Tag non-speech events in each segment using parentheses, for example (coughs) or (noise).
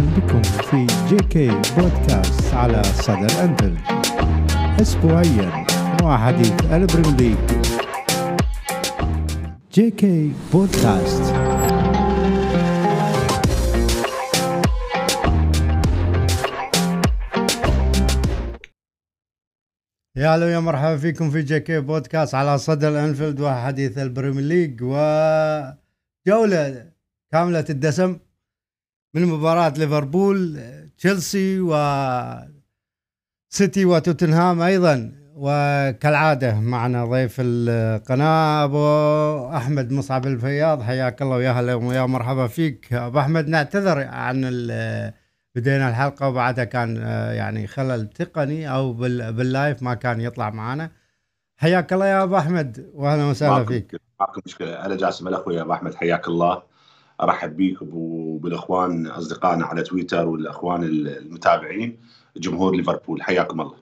بكم في JK Podcast على صدى الأنفيلد أسبوعيا وحديث البريمير ليج. JK Podcast يا هلا يا مرحبا فيكم في JK Podcast على صدى الانفيلد وحديث البريمير ليج وجولة كاملة الدسم. من مباراة ليفربول تشيلسي و سيتي وتوتنهام أيضا. وكالعادة معنا ضيف القناة أبو أحمد مصعب الفياض. حياك الله ويا هلا ويا مرحبا فيك. أبو أحمد نعتذر عن بدينا الحلقة وبعدها كان آه، يعني خلل تقني أو بال- باللايف ما كان يطلع معنا. حياك الله يا أبو أحمد واهلا وسهلا فيك. ماكو مشكلة. أنا جاسم الأخوي يا أبو أحمد حياك الله. أرحب بيك وبالإخوان أصدقائنا على تويتر والإخوان المتابعين جمهور ليفربول. حياكم الله.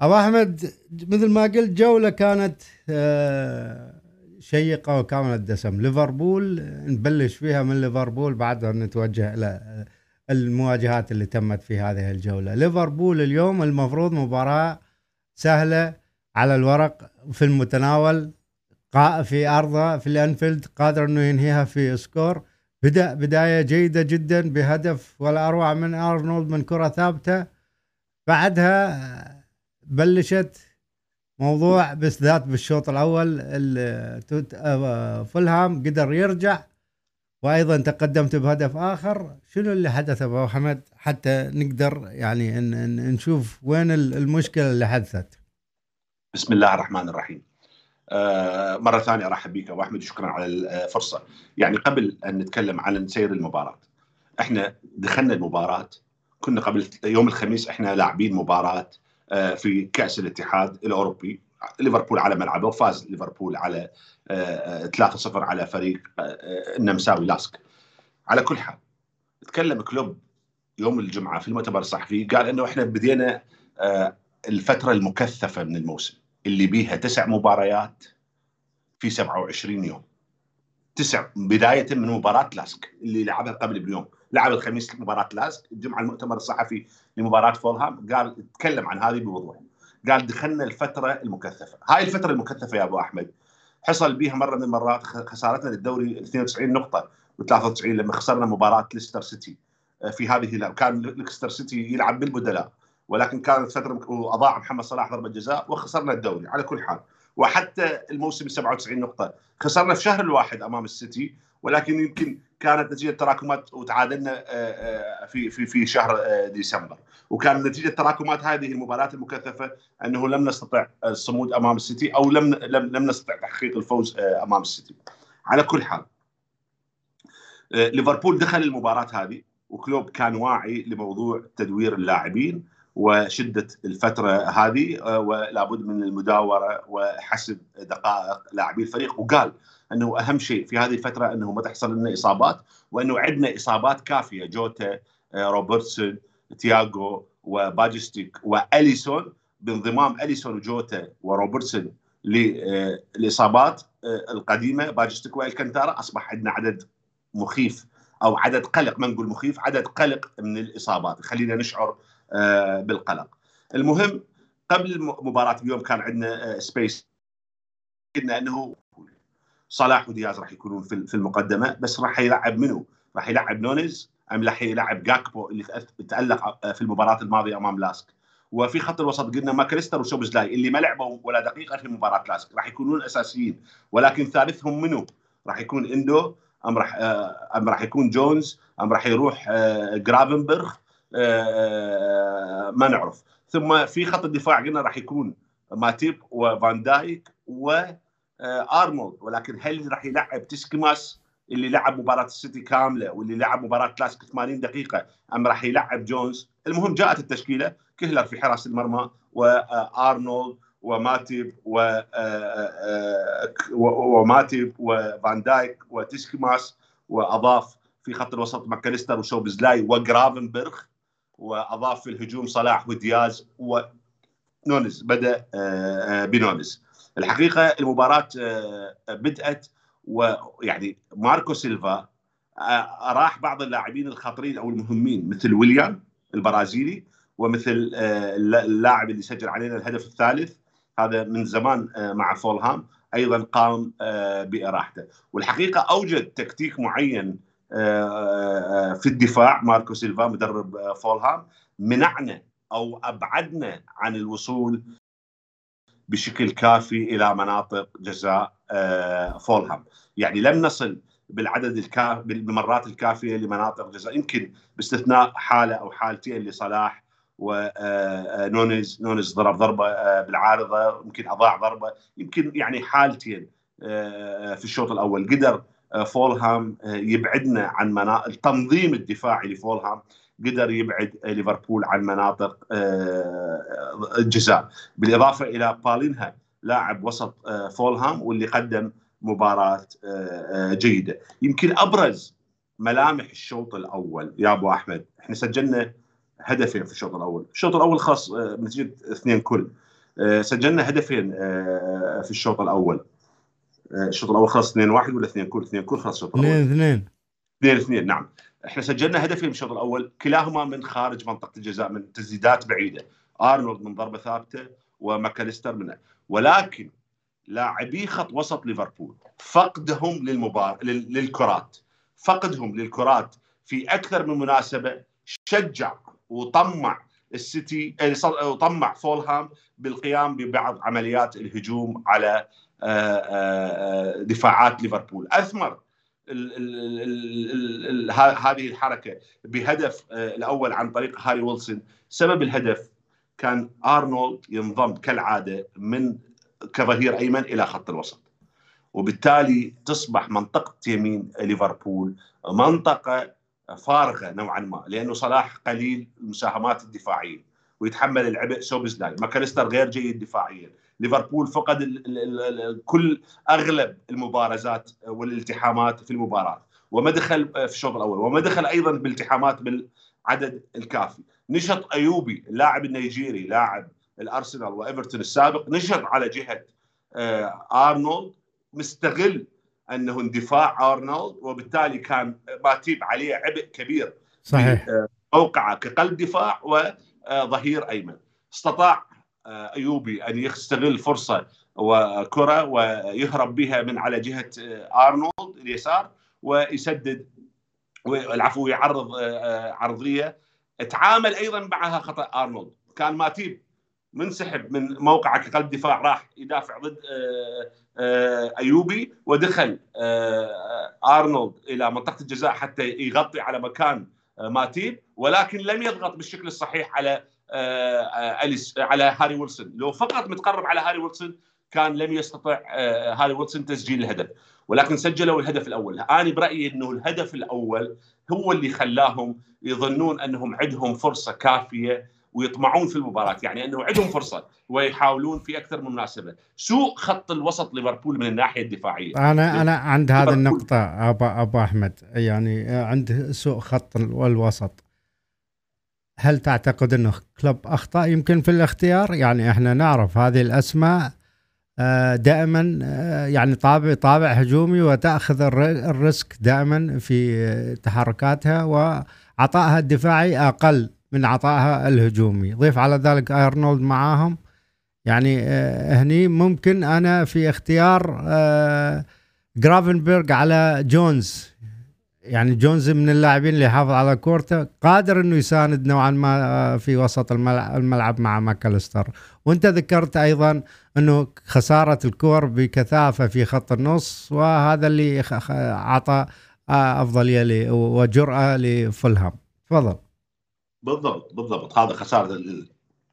أبو أحمد مثل ما قلت جولة كانت آه، شيقة وكامله الدسم ليفربول نبلش فيها من ليفربول بعدها نتوجه إلى المواجهات اللي تمت في هذه الجولة. ليفربول اليوم المفروض مباراة سهلة على الورق في المتناول في ارضه في الأنفيلد قادر إنه ينهيها في score. بدأ بداية جيدة جدا بهدف ولا اروع من أرنولد من كرة ثابتة. بعدها بلشت موضوع بالذات بالشوط الأول ال- توت- آه، فولهام قدر يرجع وأيضا تقدمت بهدف آخر. شنو اللي حدث أبو حمد حتى نقدر يعني نشوف وين ال- المشكلة اللي حدثت؟ بسم الله الرحمن الرحيم. آه، مرة ثانية أرحب بك أبو أحمد شكرا على الفرصة يعني قبل أن نتكلم عن سير المباراة إحنا دخلنا المباراة كنا قبل يوم الخميس إحنا لاعبين مباراة آه، في كأس الاتحاد الأوروبي. ليفربول على ملعبه وفاز ليفربول على آه، آه، 3-0 على فريق آه، آه، النمساوي لاسك. على كل حال تكلم كلوب يوم الجمعة في المؤتمر الصحفي قال أنه إحنا بدينا آه، الفترة المكثفة من الموسم. اللي بيها تسع مباريات في 27 يوم. تسع بداية من مباراة لاسك اللي لعبها قبل بيوم. لعب الخميس مباراة لاسك الجمعة المؤتمر الصحفي لمباراة فولهام. قال تكلم عن هذه بوضوح. قال دخلنا الفترة المكثفة. هاي الفترة المكثفة يا أبو أحمد. حصل بيها مرة من المرات خسارتنا للدوري 92 نقطة و93 لما خسرنا مباراة ليستر سيتي. آه، في هذه كان ليستر سيتي يلعب بالبدلاء. ولكن كانت فتره وأضاع محمد صلاح ضربة جزاء وخسرنا الدوري على كل حال. وحتى الموسم 97 نقطة خسرنا في شهر الواحد أمام السيتي ولكن يمكن كانت نتيجة تراكمات وتعادلنا آه، آه، في في في شهر آه، ديسمبر. وكان نتيجة تراكمات هذه المباريات المكثفة أنه لم نستطع الصمود أمام السيتي أو لم لم لم نستطع تحقيق الفوز أمام السيتي. على كل حال ليفربول دخل المباراة هذه وكلوب كان واعي لموضوع تدوير اللاعبين. وشدة الفترة هذه آه، ولابد من المداورة وحسب دقائق لاعبي الفريق. وقال إنه أهم شيء في هذه الفترة إنه ما تحصل لنا إصابات وإنه عندنا إصابات كافية. جوتا آه، روبرتسون تياغو وباجستيك وأليسون. بانضمام أليسون وجوتا وروبرتسون للاصابات آه، القديمة. باجستيك والكنتارا أصبح عندنا عدد مخيف أو عدد قلق. ما نقول مخيف عدد قلق من الإصابات. خلينا نشعر بالقلق المهم قبل مباراة اليوم كان عندنا آه، space قلنا إنه صلاح ودياز راح يكونون في المقدمة بس راح يلعب منو؟ راح يلعب نونيز أم راح يلعب جاكبو اللي تألق آه، في المباراة الماضية أمام لاسك وفي خط الوسط قلنا ماكاليستر وشوبزلاي اللي ما لعبوا ولا دقيقة في مباراة لاسك راح يكونون أساسيين ولكن ثالثهم منو؟ راح يكون إندو أم راح آه، أم راح يكون جونز أم راح يروح آه، جرافنبرغ آه، ما نعرف. ثم في خط الدفاع قلنا راح يكون ماتيب وفان دايك وارنولد ولكن هل راح يلعب تسيميكاس اللي لعب مباراة السيتي كاملة واللي لعب مباراة لاسك 80 دقيقة. ام راح يلعب جوميز. المهم جاءت التشكيلة. كيليهر في حراسه المرمى وارنولد وماتيب و آه، آه، وماتيب وفان دايك وتسيميكاس وأضاف في خط الوسط ماكاليستر وشوبزلاي وجرافنبرغ وأضاف في الهجوم صلاح ودياز ونونز بدأ آه، آه، بنونز. الحقيقة المباراة آه، بدأت ويعني ماركو سيلفا راح بعض اللاعبين الخطرين أو المهمين مثل ويليام البرازيلي ومثل اللاعب اللي سجل علينا الهدف الثالث هذا من زمان مع فولهام أيضا قام بإراحته. والحقيقة أوجد تكتيك معين في الدفاع ماركو سيلفا مدرب فولهام. منعنا أو أبعدنا عن الوصول بشكل كافي إلى مناطق جزاء فولهام. يعني لم نصل بالعدد الكافي بالمرات الكافية لمناطق جزاء. يمكن باستثناء حالة أو حالتين لصلاح ونونز نونز ضرب ضربة بالعارضة يمكن أضاع ضربة. يمكن يعني حالتين في الشوط الأول. قدر فولهام يبعدنا عن مناطق التنظيم الدفاعي لفولهام قدر يبعد ليفربول عن مناطق الجزاء. بالإضافة إلى بالينها لاعب وسط فولهام واللي قدم مباراة جيدة. يمكن أبرز ملامح الشوط الأول يا أبو أحمد إحنا سجلنا هدفين في الشوط الأول. الشوط الأول خاص بنتيجه اثنين كل. سجلنا هدفين في الشوط الأول. الشوط الأول خلص 2 1 ولا 2 كل 2 كل خلص الشوط الأول؟ 2 2 2 2 نعم. إحنا سجلنا هدفين بالشوط الأول كلاهما من خارج منطقة الجزاء من تسديدات بعيدة. أرنولد من ضربة ثابتة وماكاليستر من ولكن لاعبي خط وسط ليفربول فقدهم للمبار للكرات. فقدهم للكرات في أكثر من مناسبة شجع وطمع السيتي وطمع فولهام بالقيام ببعض عمليات الهجوم على دفاعات ليفربول. أثمر هذه الحركة بهدف الأول عن طريق هاري ويلسون. سبب الهدف كان أرنولد ينضم كالعادة من كظهير أيمن إلى خط الوسط. وبالتالي تصبح منطقة يمين ليفربول منطقة فارغة نوعا ما لأنه صلاح قليل المساهمات الدفاعية ويتحمل العبء. سوبزلاي ماكاليستر غير جيد دفاعيا. ليفربول فقد ال ال ال كل أغلب المبارزات والالتحامات في المباراة. وما دخل في الشوط الأول وما دخل أيضا بالالتحامات بالعدد الكافي. نشط أيوبي اللاعب النيجيري لاعب الأرسنال وإيفرتون السابق نشط على جهة أرنولد. مستغل أنه اندفاع أرنولد وبالتالي كان ماتيب عليه عبء كبير صحيح. موقعه كقلب دفاع وظهير أيمن. استطاع أيوبي أن يستغل فرصة وكرة ويهرب بها من على جهة أرنولد اليسار ويسدد العفو يعرض عرضية. تعامل أيضا معها خطأ أرنولد. كان ماتيب منسحب من موقعه كقلب دفاع راح يدافع ضد أيوبي ودخل أرنولد إلى منطقة الجزاء حتى يغطي على مكان ماتيب ولكن لم يضغط بالشكل الصحيح على أليس على هاري ويلسون. لو فقط متقرب على هاري ويلسون كان لم يستطع هاري ويلسون تسجيل الهدف ولكن سجلوا الهدف الأول. أنا برأيي إنه الهدف الأول هو اللي خلاهم يظنون أنهم عندهم فرصة كافية ويطمعون في المباراة. يعني أنه عندهم فرصة ويحاولون في أكثر من مناسبة. سوء خط الوسط ليفربول من الناحية الدفاعية. أنا أنا عند هذه النقطة أبا أبا أحمد. يعني عند سوء خط الوسط. هل تعتقد إنه كلوب أخطأ يمكن في الاختيار؟ يعني إحنا نعرف هذه الأسماء دائما يعني طابع طابع هجومي وتأخذ الريسك دائما في تحركاتها وعطائها الدفاعي أقل من عطائها الهجومي. ضيف على ذلك أرنولد معاهم. يعني هني ممكن أنا في اختيار جرافنبرغ على جونز. يعني جونز من اللاعبين اللي يحافظ على كورته قادر إنه يساند نوعا ما في وسط الملعب مع ماكاليستر وأنت ذكرت أيضا إنه خسارة الكور بكثافة في خط النص وهذا اللي أعطى أفضلية وجرأة لفولهام. تفضل. بالضبط بالضبط. هذا خسارة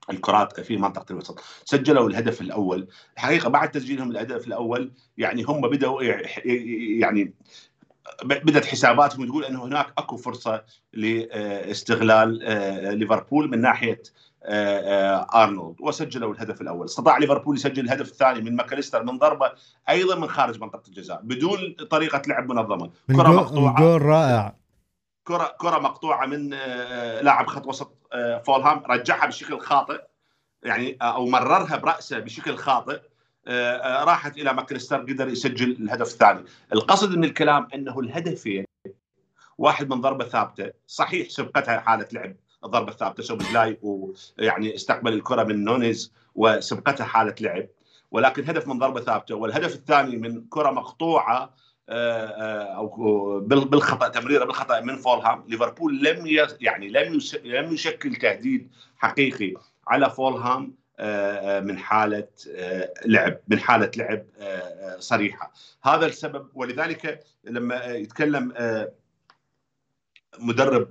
الكرات في منطقة الوسط. سجلوا الهدف الأول. الحقيقة بعد تسجيلهم الهدف الأول يعني هم بدأوا يعني بدأت حساباتهم تقول إنه هناك أكو فرصة لاستغلال ليفربول من ناحية أرنولد وسجلوا الهدف الأول، استطاع ليفربول يسجل الهدف الثاني من ماكاليستر من ضربة أيضا من خارج منطقة الجزاء بدون طريقة لعب منظمة، كرة مقطوعة. جول رائع. كره كرة مقطوعة من لاعب خط وسط فولهام رجعها بشكل خاطئ يعني أو مررها برأسه بشكل خاطئ. راحت إلى ماكاليستر قدر يسجل الهدف الثاني. القصد من الكلام إنه الهدفين واحد من ضربة ثابتة. صحيح سبقتها حالة لعب الضربة الثابتة سوبزلاي ويعني استقبل الكرة من نونيز وسبقتها حالة لعب. ولكن هدف من ضربة ثابتة والهدف الثاني من كرة مقطوعة آه، آه، أو بالخطأ تمريرة بالخطأ من فولهام. ليفربول لم يعني لم لم يشكل تهديد حقيقي على فولهام. آه، من حالة لعب من حالة لعب صريحة. هذا السبب. ولذلك لما يتكلم مدرب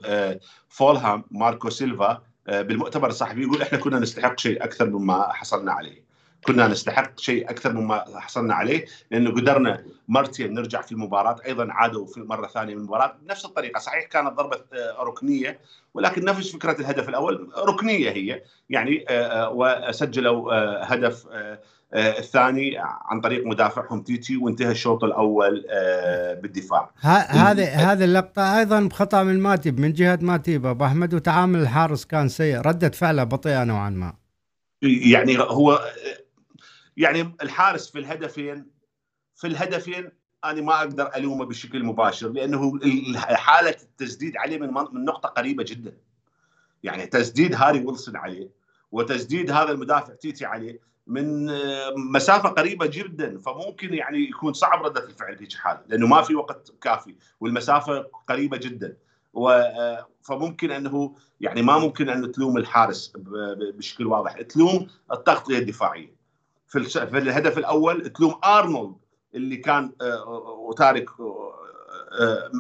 فولهام ماركو سيلفا بالمؤتمر الصحفي يقول إحنا كنا نستحق شيء أكثر مما حصلنا عليه. كنا نستحق شيء أكثر مما حصلنا عليه لأنه قدرنا مرتين نرجع في المباراة أيضا عادوا في مرة ثانية من المباراة بنفس الطريقة. صحيح كانت ضربة آه، ركنية ولكن نفس فكرة الهدف الأول ركنية هي يعني آه، آه، وسجلوا هدف الثاني عن طريق مدافعهم تيتي وانتهى الشوط الأول بالدفاع. هذه هذه اللقطة أيضا بخطأ من ماتيب من جهة ماتيب أبو أحمد وتعامل الحارس كان سيء ردة فعله بطيئة نوعا ما. يعني هو يعني الحارس في الهدفين في الهدفين أنا ما أقدر ألومه بشكل مباشر لأنه حالة التسديد عليه من من نقطة قريبة جدا. يعني تسديد هاري ويلسون عليه وتسديد هذا المدافع تيتي عليه من مسافة قريبة جدا. فممكن يعني يكون صعب ردة الفعل في حالة لأنه ما في وقت كافي والمسافة قريبة جدا. و فممكن أنه يعني ما ممكن أن تلوم الحارس بشكل واضح. تلوم التغطيه الدفاعيه في في الهدف الأول تلوم أرنولد اللي كان آه، وتارك آه، آه،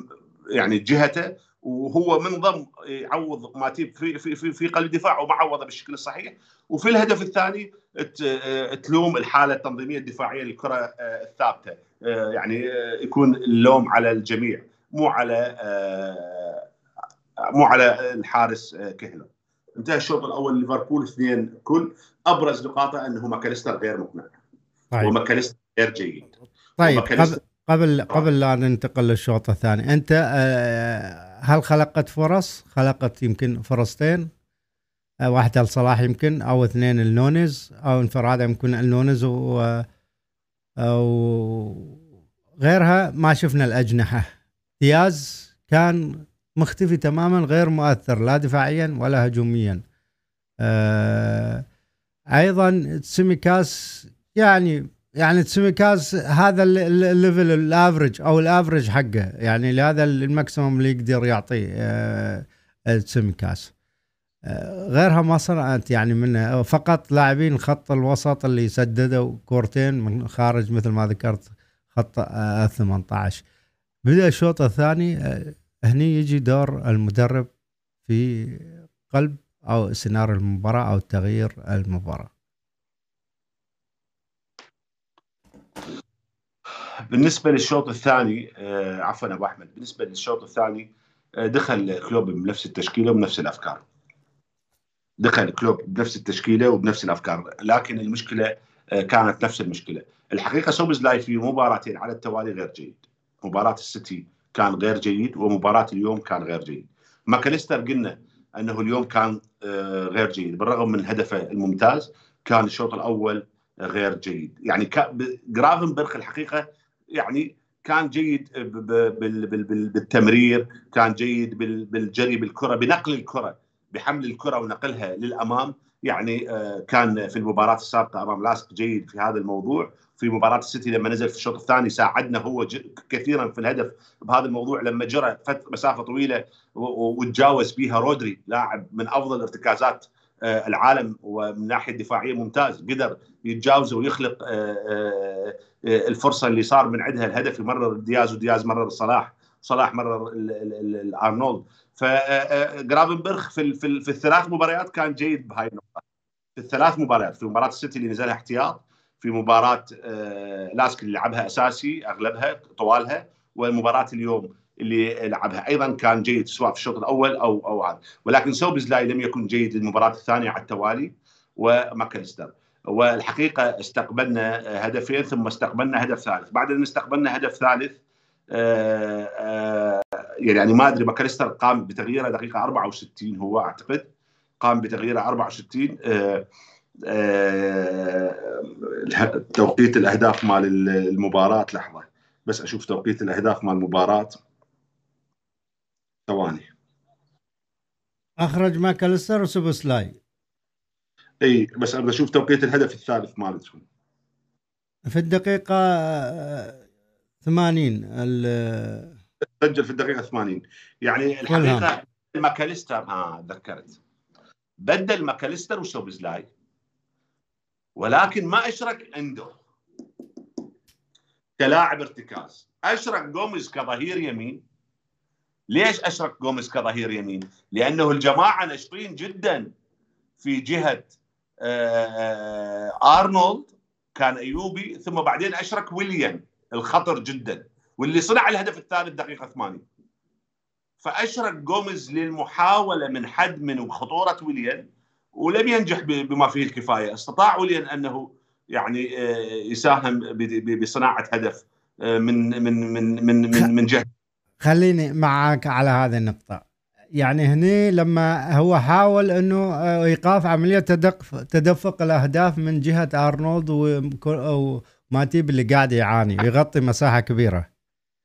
يعني جهته وهو منضم يعوض ماتيب في في في في قلب الدفاع وما عوضه بالشكل الصحيح. وفي الهدف الثاني تلوم الحالة التنظيمية الدفاعية للكرة الثابتة. يعني يكون اللوم على الجميع مو على مو على الحارس كهلو انتهى الشوط الأول ليفربول اثنين كل. أبرز نقاطة انه ماكاليستر غير مقنع. طيب. وماكاليستر غير جيد. طيب قبل قبل قبل لا ننتقل للشوط الثاني أنت آه، هل خلقت فرص؟ خلقت يمكن فرصتين آه، واحدة لصلاح يمكن أو اثنين لنونز أو انفراد يمكن لنونز و أو غيرها. ما شفنا الأجنحة. دياز كان مختفي تماما غير مؤثر لا دفاعيا ولا هجوميا. آه أيضا تسميكاس يعني يعني تسميكاس هذا ال level ال average أو ال average حقه يعني هذا ال maximum اللي يقدر يعطيه آه تسميكاس آه غيرها ما صنعت يعني منه فقط لاعبين خط الوسط اللي سددوا كورتين من خارج مثل ما ذكرت خط آه 18 بدأ الشوط الثاني آه هني يجي دور المدرب في قلب أو سيناريو المباراة أو تغيير المباراة. بالنسبة للشوط الثاني آه عفوا أبو أحمد بالنسبة للشوط الثاني آه دخل كلوب بنفس التشكيلة وبنفس الأفكار. دخل كلوب بنفس التشكيلة وبنفس الأفكار لكن المشكلة آه كانت نفس المشكلة. الحقيقة سوبزلاي في مباراتين على التوالي غير جيد. مباراة السيتي كان غير جيد ومباراة اليوم كان غير جيد. ماكاليستر قلنا أنه اليوم كان آه، غير جيد بالرغم من هدفه الممتاز كان الشوط الأول غير جيد. يعني جرافنبرغ الحقيقة يعني كان جيد بالتمرير كان جيد بالجري بالكرة بنقل الكرة بحمل الكرة ونقلها للأمام. يعني آه، كان في المباراة السابقة أمام لاسك جيد في هذا الموضوع. في مباراة السيتي لما نزل في الشوط الثاني ساعدنا هو كثيرا في الهدف بهذا الموضوع. لما جرى مسافة طويلة وتجاوز بها رودري لاعب من أفضل ارتكازات آه، العالم ومن ناحية دفاعية ممتاز قدر يتجاوزه ويخلق آه، الفرصة اللي صار من عندها. الهدف يمرر دياز ودياز مرر صلاح. صلاح مرر أرنولد. فجرافنبرغ في في الثلاث مباريات كان جيد بهاي النقطة. في الثلاث مباريات في مباراة السيتي اللي نزلها احتياط في مباراة آه، لاسك اللي لعبها أساسي أغلبها طوالها ومباراه اليوم اللي لعبها. أيضا كان جيد سواء في الشوط الأول أو أو هذا. ولكن سوبزلاي لم يكن جيد للمباراة الثانية على التوالي وماكاليستر. والحقيقة استقبلنا هدفين ثم استقبلنا هدف ثالث. بعد أن استقبلنا هدف ثالث آه، آه، يعني ما أدري ماكاليستر قام بتغييره دقيقة 64 هو أعتقد قام بتغييره 64 توقيت الأهداف مال المباراة لحظة بس أشوف توقيت الأهداف مال المباراة. ثواني. أخرج ماكاليستر وسوبوسلاي إي بس أبغى أشوف توقيت الهدف الثالث مالتهم. في الدقيقة آه، 80 ال- سجل في الدقيقة 80 يعني الحقيقة ماكاليستر آه تذكرت بدل ماكاليستر وسوبزلاي ولكن ما أشرك اندو كلاعب ارتكاز. أشرك جوميز كظهير يمين. ليش أشرك جوميز كظهير يمين؟ لأنه الجماعة نشطين جدا في جهة آه، آرنولد. كان أيوبي ثم بعدين أشرك ويليام. الخطر جدا. واللي صنع الهدف الثالث دقيقة 80 فاشرك جوميز للمحاولة من حد من خطوره ويليام ولم ينجح بما فيه الكفاية. استطاع ويليام أنه يعني آه، يساهم بصناعة هدف آه، من من من من من, من جهة. خليني معك على هذه النقطة. يعني هني لما هو حاول إنه آه، إيقاف عملية تدق- تدفق الأهداف من جهة أرنولد ومكو- وماتيب اللي قاعد يعاني يغطي مساحة كبيرة.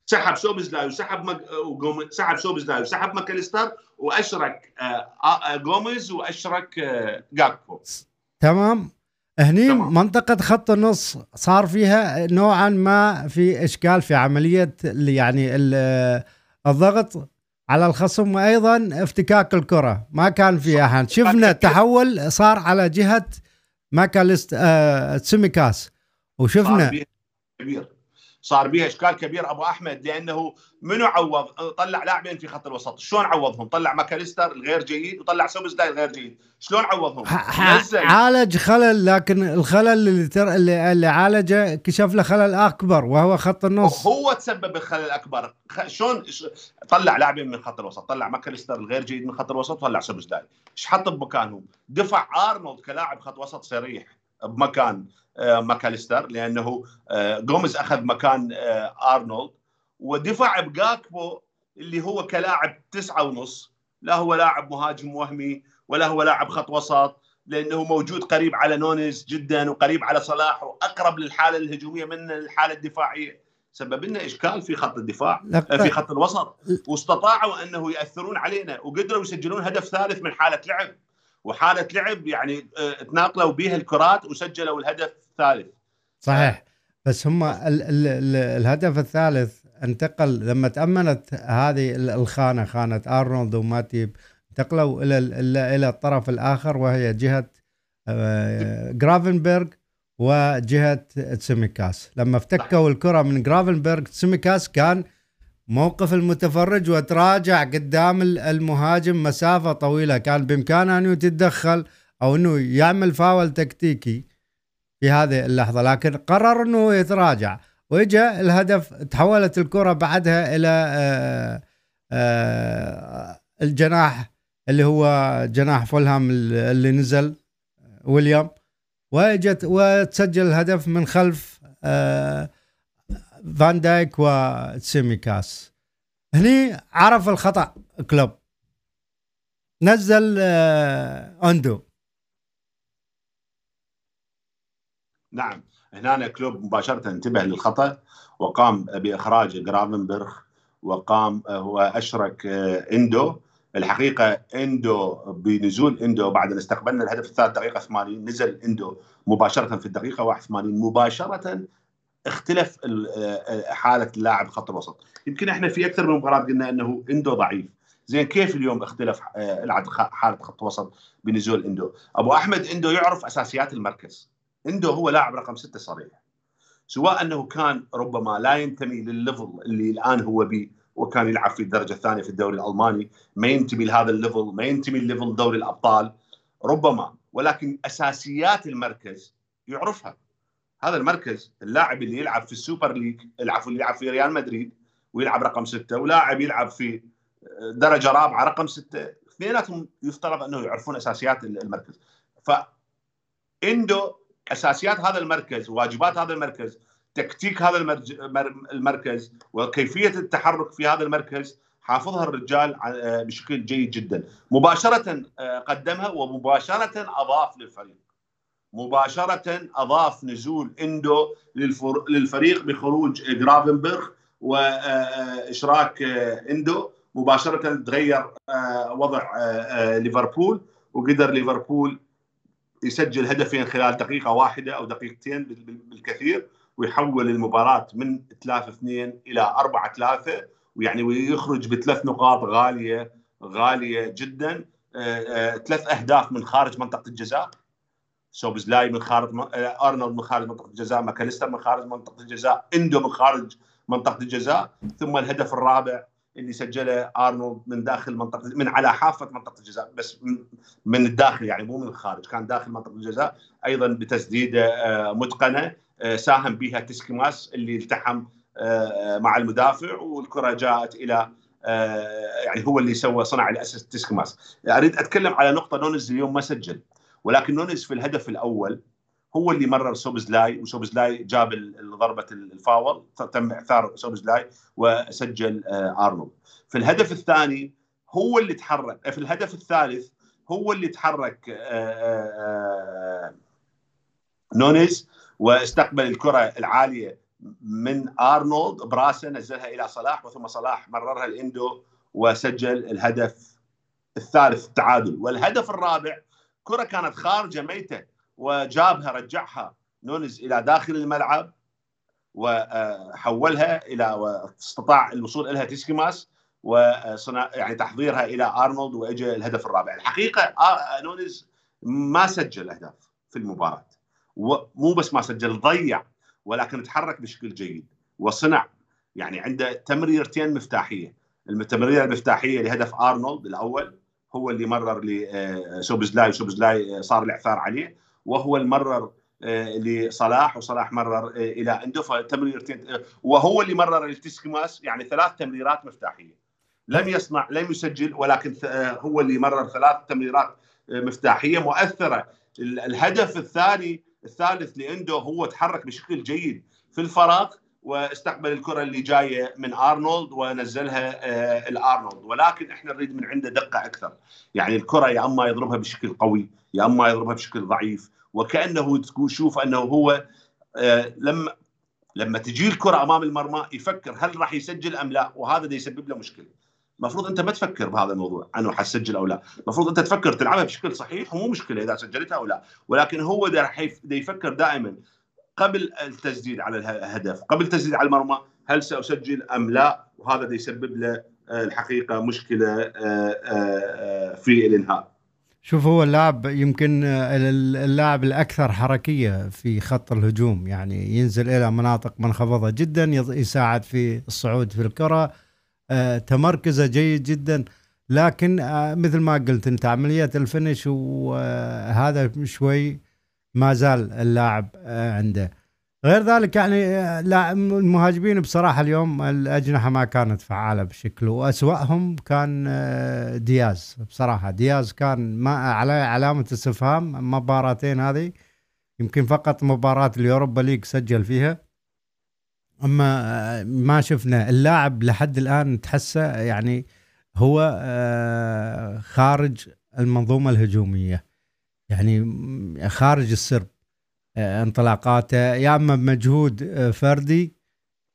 سحب سوبزلاي وسحب مك... وجوميز سحب سوبزلاي وسحب ماكاليستر وأشرك آه، آه، جوميز وأشرك آه، جاكبو. تمام. هني تمام. منطقة خط النص صار فيها نوعا ما في إشكال في عملية يعني ال- الضغط على الخصم وأيضا افتكاك الكرة. ما كان في أحد. شفنا تحول صار على جهة ماكاليستر آه تسيميكاس صار وشفنا. بيها كبير. صار بيها إشكال كبير أبو أحمد لأنه منو عوض؟ طلع لاعبين في خط الوسط. شلون عوضهم؟ طلع ماكاليستر الغير جيد وطلع سوبزلاي الغير جيد. شلون عوضهم؟ عالج خلل لكن الخلل اللي تر... اللي, اللي عالجه كشف له خلل أكبر وهو خط النص. هو تسبب الخلل الأكبر. خ- شلون ش- طلع لاعبين من خط الوسط. طلع ماكاليستر الغير جيد من خط الوسط وطلع سوبزلاي إيش حط بمكانهم؟ دفع أرنولد كلاعب خط وسط صريح بمكان. ماكاليستر لأنه آه، جوميز أخذ مكان آه، أرنولد ودفع بجاكبو اللي هو كلاعب تسعة ونص. لا هو لاعب مهاجم وهمي ولا هو لاعب خط وسط لأنه موجود قريب على نونيز جدا وقريب على صلاح وأقرب للحالة الهجومية من الحالة الدفاعية. سبب لنا اشكال في خط الدفاع في خط الوسط. واستطاعوا أنه يأثرون علينا وقدروا يسجلون هدف ثالث من حالة لعب. وحالة لعب يعني آه، تناقلوا بها الكرات وسجلوا الهدف الثالث. صحيح. بس هم ال ال ال الهدف الثالث انتقل لما تأمنت هذه ال- الخانة خانة أرنولد وماتيب انتقلوا إلى ال- إلى إلى الطرف الآخر وهي جهة آه، جرافنبرغ وجهة تسيميكاس لما افتكوا الكرة من جرافنبرغ تسيميكاس كان موقف المتفرج وتراجع قدام ال- المهاجم مسافة طويلة. كان بإمكانه أنه يتدخل أو أنه يعمل فاول تكتيكي. في هذه اللحظة لكن قرر أنه يتراجع. وإجا الهدف تحولت الكرة بعدها إلى آه، آه، الجناح اللي هو جناح فولهام اللي نزل ويليام. وإجت وتسجل الهدف من خلف آه، فان دايك وتسيميكاس هني عرف الخطأ كلوب. نزل إندو. نعم. هنا كلوب مباشرة انتبه للخطأ. وقام بإخراج جرافنبرغ. وقام هو أشرك آه، إندو. الحقيقة إندو بنزول إندو بعد ان استقبلنا الهدف الثالث دقيقة 80 نزل إندو مباشرة في الدقيقة 81 مباشرة اختلف آه، حالة اللاعب خط الوسط. يمكن إحنا في أكثر من مباراة قلنا إنه إندو ضعيف. زين كيف اليوم اختلف آه، حالة خط وسط بنزول إندو؟ أبو أحمد إندو يعرف أساسيات المركز. اندو هو لاعب رقم ستة صريح. سواء أنه كان ربما لا ينتمي لل level اللي الآن هو به وكان يلعب في الدرجة الثانية في الدوري الألماني ما ينتمي لهذا ال level ما ينتمي ل level دوري الأبطال ربما ولكن أساسيات المركز يعرفها. هذا المركز اللاعب اللي يلعب في ال Super League يلعب اللي يلعب في ريال مدريد ويلعب رقم ستة ولاعب يلعب في درجة رابعة رقم ستة اثنيناتهم يفترض أنه يعرفون أساسيات المركز. ف اندو أساسيات هذا المركز واجبات هذا المركز تكتيك هذا المركز وكيفية التحرك في هذا المركز حافظها الرجال ع- بشكل جيد جدا. مباشرة آه، قدمها ومباشرة أضاف للفريق. مباشرة أضاف نزول إندو للفر... للفريق بخروج جرافنبرغ واشراك إندو. مباشرة تغير وضع ليفربول وقدر ليفربول يسجل هدفين خلال دقيقة واحدة أو دقيقتين بالكثير ويحول المباراة من 3 2 إلى 4 3 ويعني ويخرج بثلاث نقاط غالية غالية جدا. ثلاث أهداف من خارج منطقة الجزاء. سوبزلاي من خارج أرنولد من خارج منطقة الجزاء ماكاليستر من خارج منطقة الجزاء إندو من خارج منطقة الجزاء ثم الهدف الرابع اللي سجله أرنولد من داخل منطقة من على حافة منطقة الجزاء بس من الداخل يعني مو من الخارج كان داخل منطقة الجزاء أيضا بتسديده آه، متقنة آه، ساهم بها تسيميكاس اللي التحم آه، مع المدافع والكرة جاءت إلى يعني هو اللي سوى صنع الاساس تسيميكاس. أريد أتكلم على نقطة نونز اليوم ما سجل ولكن نونز في الهدف الأول هو اللي مرر سوبزلاي وسوبزلاي جاب ضربة الفاول تم إعثار سوبزلاي وسجل آه، أرنولد. في الهدف الثاني هو اللي تحرك في الهدف الثالث هو اللي تحرك آه، آه، نونيز واستقبل الكرة العالية من أرنولد. براسه نزلها إلى صلاح وثم صلاح مررها الاندو وسجل الهدف الثالث التعادل. والهدف الرابع كرة كانت خارجة ميتة. وجابها رجعها نونز إلى داخل الملعب وحولها إلى واستطاع الوصول إليها تسيميكاس وصنع يعني تحضيرها إلى أرنولد واجى الهدف الرابع. الحقيقة نونز ما سجل أهداف في المباراة. ومو بس ما سجل ضيع ولكن تحرك بشكل جيد وصنع يعني عنده تمريرتين مفتاحية. التمريره المفتاحيه لهدف أرنولد الأول هو اللي مرر لسوبزلاي وسوبزلاي صار الإعثار عليه. وهو المرر آه، لصلاح وصلاح مرر آه، إلى عنده فتمريرتين آه، وهو اللي مرر لتسكماس يعني ثلاث تمريرات مفتاحية. لم يصنع لم يسجل ولكن هو اللي مرر ثلاث تمريرات مفتاحية مؤثرة. الهدف الثاني الثالث لاندو هو تحرك بشكل جيد في الفراغ واستقبل الكرة اللي جاية من أرنولد ونزلها الأرنولد. ولكن إحنا نريد من عنده دقة أكثر. يعني الكرة يا أما يضربها بشكل قوي يا أما يضربها بشكل ضعيف. وكأنه تشوف أنه هو آه، لما لما تجي الكرة أمام المرمى يفكر هل راح يسجل أم لا وهذا ده يسبب له مشكلة. المفروض أنت ما تفكر بهذا الموضوع انه حسجل أو لا. المفروض أنت تفكر تلعبها بشكل صحيح ومو مشكلة إذا سجلتها أو لا. ولكن هو ده راح يفكر دائما. قبل التسديد على الهدف قبل التسديد على المرمى هل سأسجل أم لا؟ وهذا يسبب له آه، الحقيقة مشكلة آه، في الإنهاء. شوف هو اللاعب يمكن اللاعب الأكثر حركية في خط الهجوم. يعني ينزل إلى مناطق منخفضة جدا يساعد في الصعود في الكرة آه، تمركزة جيد جدا. لكن آه، مثل ما قلت أنت عملية الفنش وهذا شوي ما زال اللاعب آه، عنده. غير ذلك يعني لا المهاجمين بصراحة اليوم الأجنحة ما كانت فعالة بشكل وأسوأهم كان آه، دياز. بصراحة دياز كان ما على علامة استفهام مباراتين هذه يمكن فقط مباراة اليوروبا ليج سجل فيها. أما آه، ما شفنا. اللاعب لحد الآن تحسه يعني هو آه، خارج المنظومة الهجومية. يعني خارج السرب آه، انطلاقاته يا أما بمجهود آه، فردي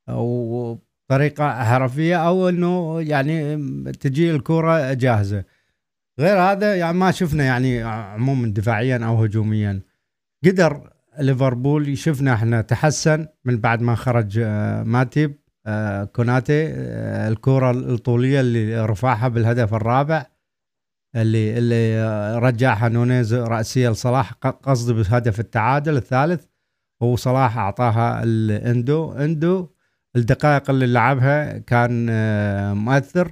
أو طريقة حرفية أو إنه يعني تجي الكرة جاهزة. غير هذا يعني ما شفنا يعني عموما دفاعيا أو هجوميا. قدر ليفربول شفنا إحنا تحسن من بعد ما خرج آه، ماتيب كوناتي الكرة الطولية اللي رفعها بالهدف الرابع. اللي اللي رجعها نونيز رأسية لصلاح قصدي بهدف التعادل الثالث وصلاح أعطاها الإندو إندو الدقائق اللي لعبها كان آه، مؤثر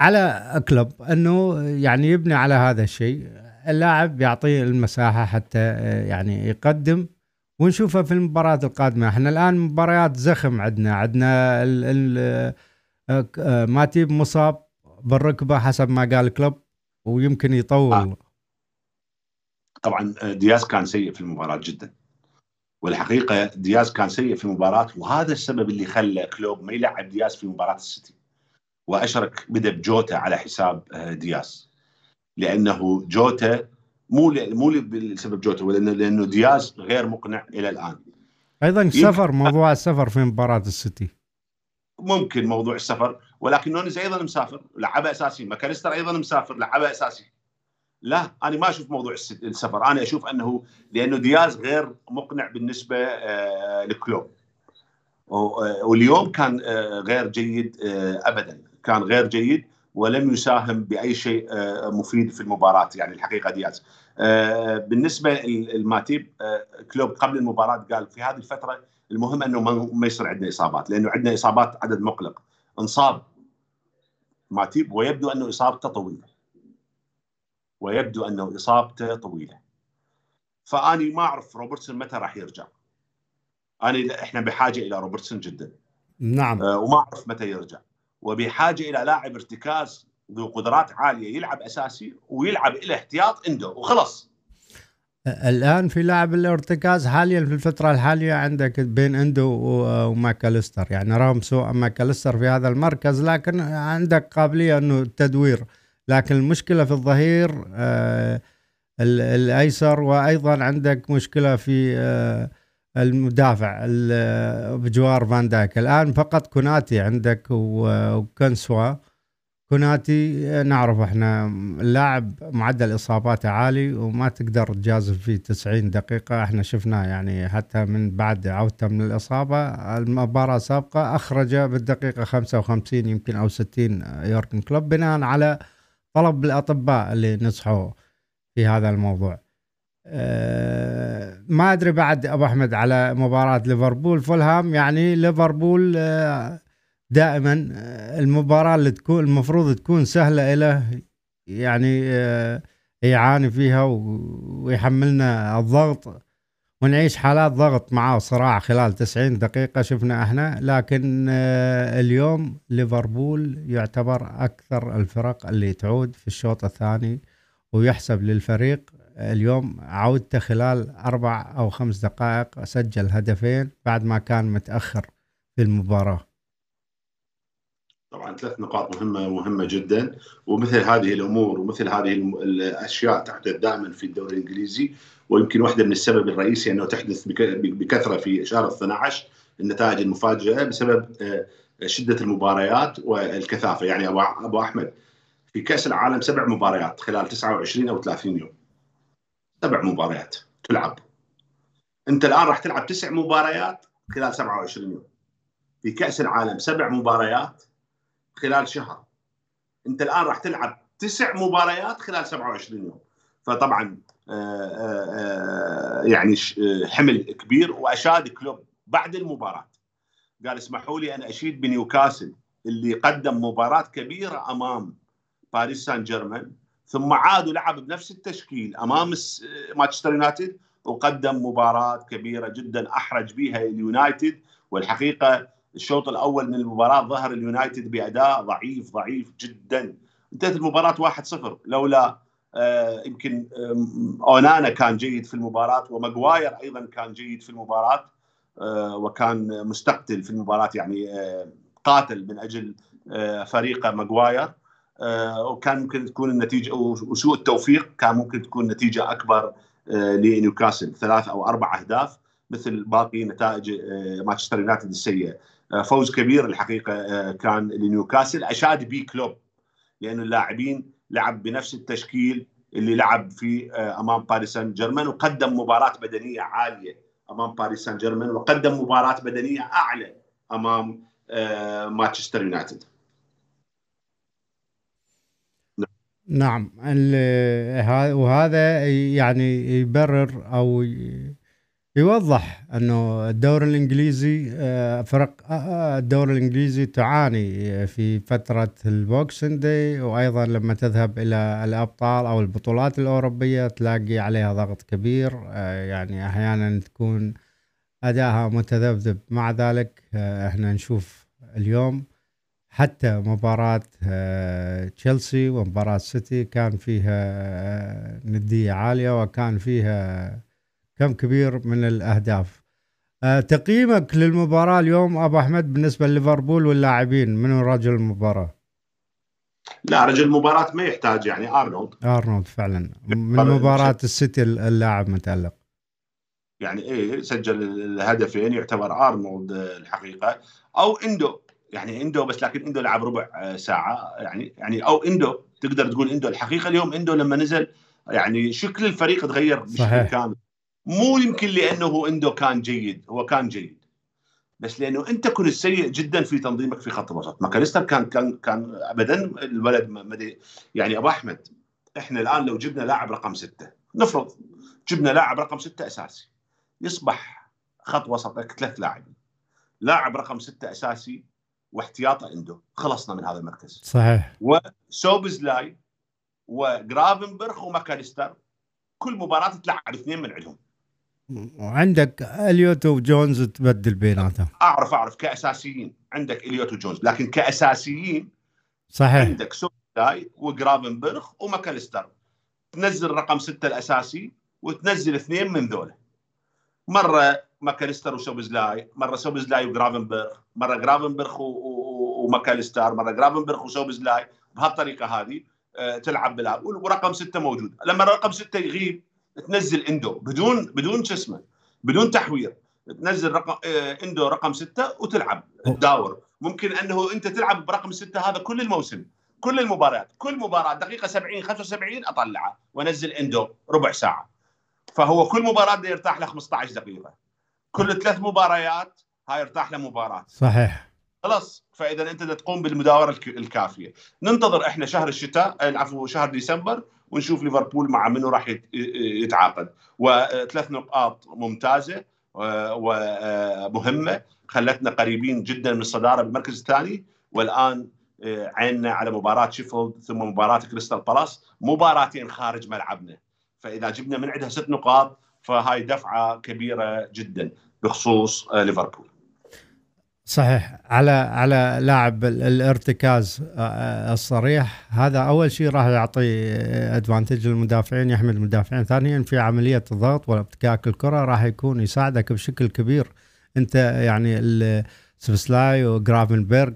على كلوب إنه يعني يبني على هذا الشيء. اللاعب يعطيه المساحة حتى آه، يعني يقدم. ونشوفه في المباريات القادمة. إحنا الآن مباريات زخم عندنا. عندنا آه، ماتيب مصاب بالركبة حسب ما قال كلوب ويمكن يطول. آه. طبعا آه، دياز كان سيء في المباراة جدا. والحقيقة دياز كان سيء في المباراه وهذا السبب اللي خلى كلوب ما يلعب دياز في مباراة السيتي. وأشرك بدا بجوتا على حساب آه، دياز. لأنه جوتا مو مو بسبب جوتا ولأنه لأنه دياز غير مقنع إلى الآن. أيضا السفر موضوع السفر في مباراة السيتي. ممكن موضوع السفر ولكن نونز أيضا مسافر لعبة اساسي ماكاليستر أيضا مسافر لعبة اساسي لا أنا ما أشوف موضوع السفر. أنا أشوف أنه لأنه دياز غير مقنع بالنسبة آه، لكلوب واليوم كان آه، غير جيد آه، ابدا. كان غير جيد ولم يساهم بأي شيء مفيد في المباراة يعني الحقيقة دياز. بالنسبة لماتيب كلوب قبل المباراة قال في هذه الفترة المهم أنه ما يصير عندنا إصابات لأنه عندنا إصابات عدد مقلق. انصاب. ماتيب ويبدو أنه إصابته طويلة. ويبدو أنه إصابته طويلة. فأني ما أعرف روبرتسون متى راح يرجع. انا إحنا بحاجة إلى روبرتسون جدا. نعم. أه وما أعرف متى يرجع. وبحاجة إلى لاعب ارتكاز ذو قدرات عالية يلعب أساسي ويلعب إلى احتياط عنده وخلص الآن في لاعب الارتكاز حاليا في الفترة الحالية عندك بين إندو وماكاليستر. يعني رغم سوء ماكاليستر في هذا المركز لكن عندك قابلية إنه التدوير. لكن المشكلة في الظهير آه الأيسر وأيضا عندك مشكلة في آه المدافع بجوار فان دايك. الآن فقط كوناتي عندك وكنسوا كوناتي نعرف إحنا اللاعب معدل اصاباته عالي وما تقدر تجازف فيه 90 دقيقة. إحنا شفناه يعني حتى من بعد عودته من الإصابة المباراة السابقة أخرج بالدقيقة 55 يمكن أو 60 يورجن كلوب بناء على طلب الأطباء اللي نصحوا في هذا الموضوع. أه ما أدري بعد أبو أحمد على مباراة ليفربول. فولهام يعني ليفربول أه دائما آه، المباراة اللي تكون المفروض تكون سهلة له يعني أه يعاني فيها ويحملنا الضغط ونعيش حالات ضغط معاه صراع خلال 90 دقيقة شفنا إحنا. لكن آه، اليوم ليفربول يعتبر أكثر الفرق اللي تعود في الشوط الثاني ويحسب للفريق. اليوم عودته خلال أربع أو خمس دقائق سجل هدفين بعد ما كان متأخر في المباراة. طبعا ثلاث نقاط مهمة مهمه جدا ومثل هذه الأمور ومثل هذه الأشياء تحدث دائما في الدوري الإنجليزي ويمكن واحدة من السبب الرئيسي أنه تحدث بكثرة في شهر 12 النتائج المفاجئة بسبب آه، شدة المباريات والكثافة. يعني أبو أحمد في كأس العالم سبع مباريات خلال 29 أو 30 يوم. سبع مباريات تلعب. أنت الآن راح تلعب تسع مباريات خلال 27 يوم. في كأس العالم سبع مباريات خلال شهر. انت الآن راح تلعب تسع مباريات خلال 27 يوم. فطبعا آه، آه، آه، يعني حمل كبير وأشاد كلوب بعد المباراة. قال اسمحوا لي أن أشيد بنيوكاسل اللي قدم مباراة كبيرة أمام باريس سان جيرمان ثم عاد ولعب بنفس التشكيل أمام مانشستر يونايتد وقدم مباراة كبيرة جدا أحرج بها اليونايتد والحقيقة الشوط الأول من المباراة ظهر اليونايتد بأداء ضعيف ضعيف جدا. انتهت المباراة 1-0 لولا آه يمكن أونانا كان جيد في المباراة وماجواير أيضا كان جيد في المباراة آه وكان مستقتل في المباراة يعني آه قاتل من أجل فريقه ماجواير وكان ممكن تكون النتيجة وسوء التوفيق كان ممكن تكون نتيجة أكبر لنيوكاسل. ثلاث أو أربع أهداف مثل باقي نتائج مانشستر يونايتد السيئة. فوز كبير الحقيقة آه، كان لنيوكاسل. أشاد به كلوب لأن اللاعبين لعب بنفس التشكيل اللي لعب في آه، أمام باريس سان جيرمان وقدم مباراة بدنية عالية أمام باريس سان جيرمان وقدم مباراة بدنية أعلى أمام مانشستر يونايتد. نعم وهذا يعني يبرر أو يوضح إنه الدوري الإنجليزي آه، فرق آه، آه، الدوري الإنجليزي تعاني في فترة ال Boxing Day وأيضا لما تذهب إلى الأبطال أو البطولات الأوروبية تلاقي عليها ضغط كبير يعني أحيانا تكون ادائها متذبذب. مع ذلك إحنا نشوف اليوم حتى مباراة تشيلسي ومباراة سيتي كان فيها ندية عالية وكان فيها كم كبير من الأهداف. أه تقييمك للمباراة اليوم أبو أحمد بالنسبة لليفربول واللاعبين من رجل المباراة؟ لا رجل المباراة ما يحتاج يعني أرنولد. أرنولد فعلا. (laughs) من مباراة السيتي اللاعب متألق. يعني إيه سجل الهدفين يعتبر أرنولد الحقيقة. أو إندو. يعني إندو بس لكن إندو لعب ربع آه، ساعة. يعني يعني أو إندو. تقدر تقول إندو. الحقيقة اليوم إندو لما نزل يعني شكل الفريق تغير بشكل كامل. مو يمكن لأنه إندو كان جيد هو كان جيد. بس لأنه أنت كنت سيء جدا في تنظيمك في خط الوسط. ماكاليستر كان كان كان ابدا الولد مدي يعني أبو أحمد إحنا الآن لو جبنا لاعب رقم ستة نفرض جبنا لاعب رقم ستة أساسي يصبح خط وسطك ثلاث لاعبين. لاعب رقم ستة أساسي واحتياطه عنده خلصنا من هذا المركز. صحيح. وسوبزلاي وجرافنبرغ وماكاليستر كل مباراة تلعب اثنين من عندهم. وعندك إليوت وجونز تبدل بيناتهم. أعرف أعرف كأساسيين. عندك إليوت وجونز لكن كأساسيين صحيح. عندك سوبزلاي وجرافنبرغ وماكاليستر. تنزل رقم ستة الأساسي وتنزل اثنين من ذولا. مرة ماكاليستر وسوبزلاي مرة سوبزلاي وجرافنبرغ مرة جرافنبرغ وماكاليستر مرة جرافنبرغ وسوبزلاي بهالطريقة هذه آه، تلعب بلعب ورقم ستة موجود. لما رقم ستة يغيب تنزل إندو بدون بدون شو اسمه بدون تحوير. تنزل رقم آه، إندو رقم ستة وتلعب تداور ممكن أنه أنت تلعب برقم ستة هذا كل الموسم كل المباريات كل مباراه دقيقة 70 75 أطلعه وأنزل إندو ربع ساعة. فهو كل مباراة يرتاح له 15 دقيقة. كل ثلاث مباريات هاي يرتاح له مباراة. صحيح. خلاص فإذا أنت تقوم بالمداورة الكافية. ننتظر إحنا شهر الشتاء العفو شهر ديسمبر ونشوف ليفربول مع منو راح يتعاقد. وثلاث نقاط ممتازة ومهمة خلتنا قريبين جدا من الصدارة بالمركز الثاني والآن عيننا على مباراة شيفيلد ثم مباراة كريستال بالاس مباراتين خارج ملعبنا. فإذا جبنا من عندها ست نقاط فهاي دفعة كبيرة جدا بخصوص ليفربول. صحيح. على على لاعب الارتكاز آه، آه، الصريح. هذا أول شيء راح يعطي advantage للمدافعين يحمل المدافعين. ثانيا في عملية الضغط وافتكاك الكرة راح يكون يساعدك بشكل كبير. أنت يعني سوبسلاي وجرافنبرغ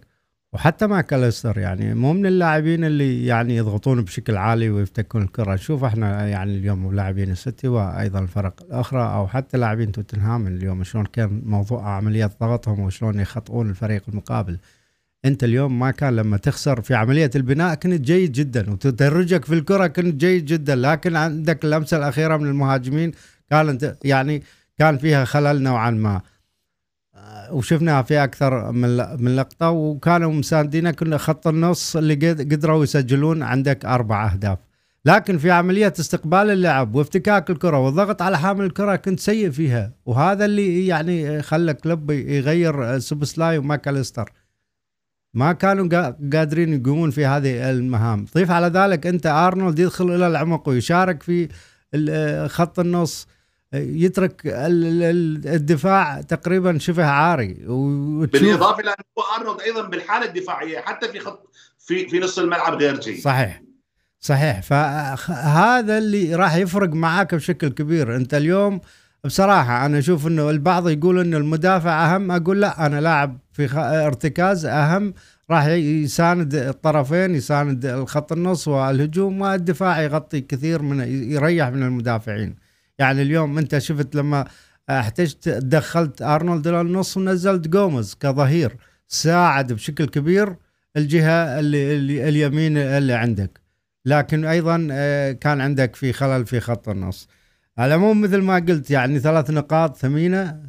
وحتى ماكاليستر يعني مو من اللاعبين اللي يعني يضغطون بشكل عالي ويفتكون الكرة. نشوف إحنا يعني اليوم لاعبين السيتي وأيضا الفرق الأخرى أو حتى لاعبين توتنهام اليوم شلون كان موضوع عمليات ضغطهم وشلون يخطئون الفريق المقابل. أنت اليوم ما كان لما تخسر في عملية البناء كنت جيد جدا وتدرجك في الكرة كنت جيد جدا لكن عندك اللمسة الأخيرة من المهاجمين كانت يعني كان فيها خلل نوعا ما. وشفناها في أكثر من من لقطة وكانوا مساندينه كنا خط النص اللي قدروا يسجلون عندك أربع أهداف. لكن في عملية استقبال اللعب وافتكاك الكرة والضغط على حامل الكرة كنت سيء فيها وهذا اللي يعني خلى كلوب يغير سوبسلاي وماكاليستر. ما كانوا قادرين يقومون في هذه المهام. ضيف على ذلك أنت أرنولد يدخل إلى العمق ويشارك في خط النص. يترك الدفاع تقريبا شبه عاري. بالإضافة إلى أنه أرنولد أيضا بالحالة الدفاعية حتى في خط في في نص الملعب غير جيد. صحيح. صحيح. فهذا اللي راح يفرق معاك بشكل كبير. أنت اليوم بصراحة أنا أشوف إنه البعض يقول إنه المدافع أهم. أقول لا أنا لاعب في ارتكاز أهم. راح يساند الطرفين يساند الخط النص والهجوم والدفاع يغطي كثير من يريح من المدافعين. يعني اليوم انت شفت لما احتجت دخلت أرنولد للنص ونزلت جوميز كظهير ساعد بشكل كبير الجهة اللي, اللي اليمين اللي عندك. لكن أيضا آه، كان عندك في خلل في خط النص. على العموم مثل ما قلت يعني ثلاث نقاط ثمينة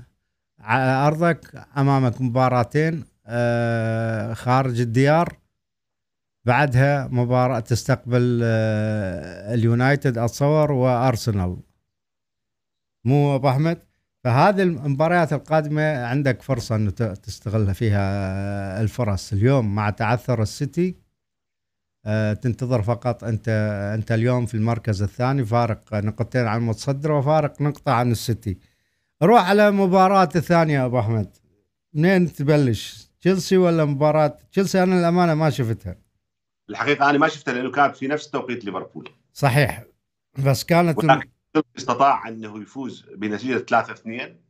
على أرضك أمامك مباراتين آه، خارج الديار. بعدها مباراة تستقبل آه، اليونايتد أتصور وأرسنال. مو أبو أحمد. فهذه المباريات القادمة عندك فرصة إنه تستغل فيها الفرص. اليوم مع تعثر السيتي آه، تنتظر فقط أنت أنت اليوم في المركز الثاني فارق نقطتين عن المتصدر وفارق نقطة عن السيتي. روح على مباراة الثانية أبو أحمد. منين تبلش؟ تشيلسي ولا مباراة؟ تشيلسي أنا الأمانة ما شفتها. الحقيقة أنا ما شفتها لأنه كانت في نفس توقيت ليفربول. صحيح. بس كانت استطاع أنه يفوز بنتيجة 3 2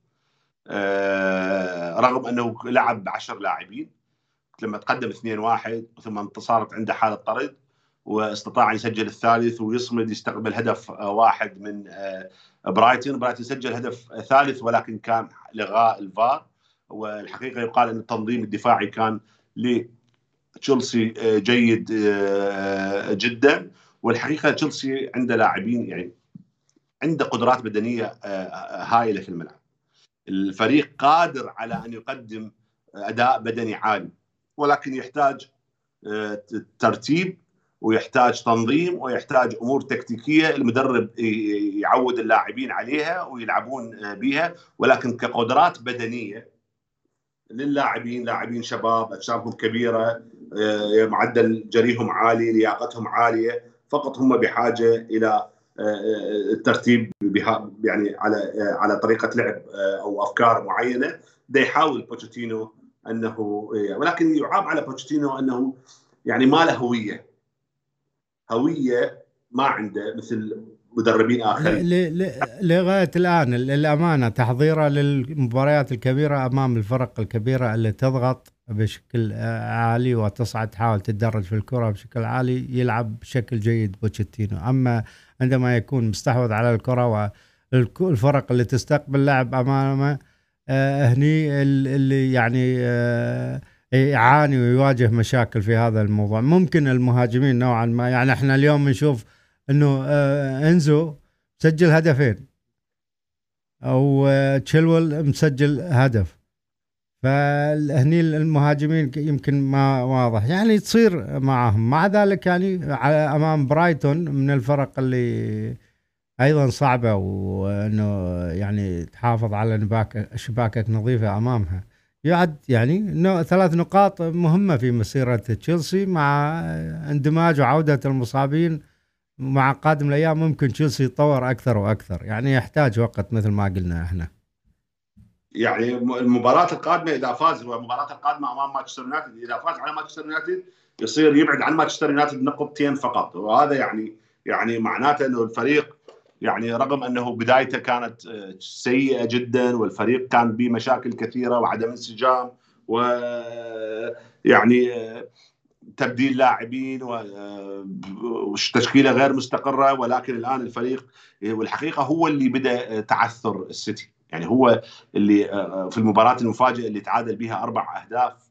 آه، رغم أنه لعب ب 10 لاعبين. لما تقدم 2 1 ثم صارت عنده حالة طرد واستطاع يسجل الثالث ويصمد يستقبل هدف آه، واحد من آه، برايتون. برايتون سجل هدف ثالث ولكن كان لغاء الفار. والحقيقة يقال أن التنظيم الدفاعي كان لتشيلسي جيد جدا. والحقيقة تشيلسي عنده لاعبين يعني عنده قدرات بدنية هائله في الملعب الفريق قادر على أن يقدم أداء بدني عالي ولكن يحتاج ترتيب ويحتاج تنظيم ويحتاج أمور تكتيكية المدرب يعود اللاعبين عليها ويلعبون بها ولكن كقدرات بدنية للاعبين لاعبين شباب أجسامهم كبيرة معدل جريهم عالي لياقتهم عالية فقط هم بحاجة إلى الترتيب يعني على على طريقة لعب أو أفكار معينة. ده يحاول بوتشيتينو أنه ولكن يعاب على بوتشيتينو أنه يعني ما له هوية. هوية ما عنده مثل مدربين آخرين. لغاية الآن للأمانة تحضيره للمباريات الكبيرة أمام الفرق الكبيرة اللي تضغط. بشكل عالي وتصعد تحاول تتدرج في الكرة بشكل عالي يلعب بشكل جيد بوتشيتينو. أما عندما يكون مستحوذ على الكرة والفرق اللي تستقبل لعب أمامه آه هني اللي يعني آه يعاني ويواجه مشاكل في هذا الموضوع. ممكن المهاجمين نوعا ما يعني إحنا اليوم نشوف إنه آه إنزو مسجل هدفين أو تشيلول مسجل هدف. فهني المهاجمين يمكن ما واضح. يعني تصير معهم. مع ذلك يعني أمام برايتون من الفرق اللي أيضا صعبة وأنه يعني تحافظ على نباك شباكك نظيفة أمامها. يعد يعني ثلاث نقاط مهمة في مسيرة تشيلسي مع اندماج وعودة المصابين مع قادم الأيام. ممكن تشيلسي يتطور أكثر وأكثر. يعني يحتاج وقت مثل ما قلنا إحنا. يعني المباراة القادمة إذا فاز المباراة القادمة أمام مانشستر يونايتد. إذا فاز على مانشستر يونايتد يصير يبعد عن مانشستر يونايتد نقطتين فقط. وهذا يعني يعني معناته إنه الفريق يعني رغم إنه بدايته كانت سيئة جدا والفريق كان به مشاكل كثيرة وعدم انسجام و يعني تبديل لاعبين وتشكيله غير مستقرة. ولكن الآن الفريق والحقيقة هو اللي بدأ تعثر السيتي. يعني هو اللي في المباراة المفاجئة اللي تعادل بها أربع أهداف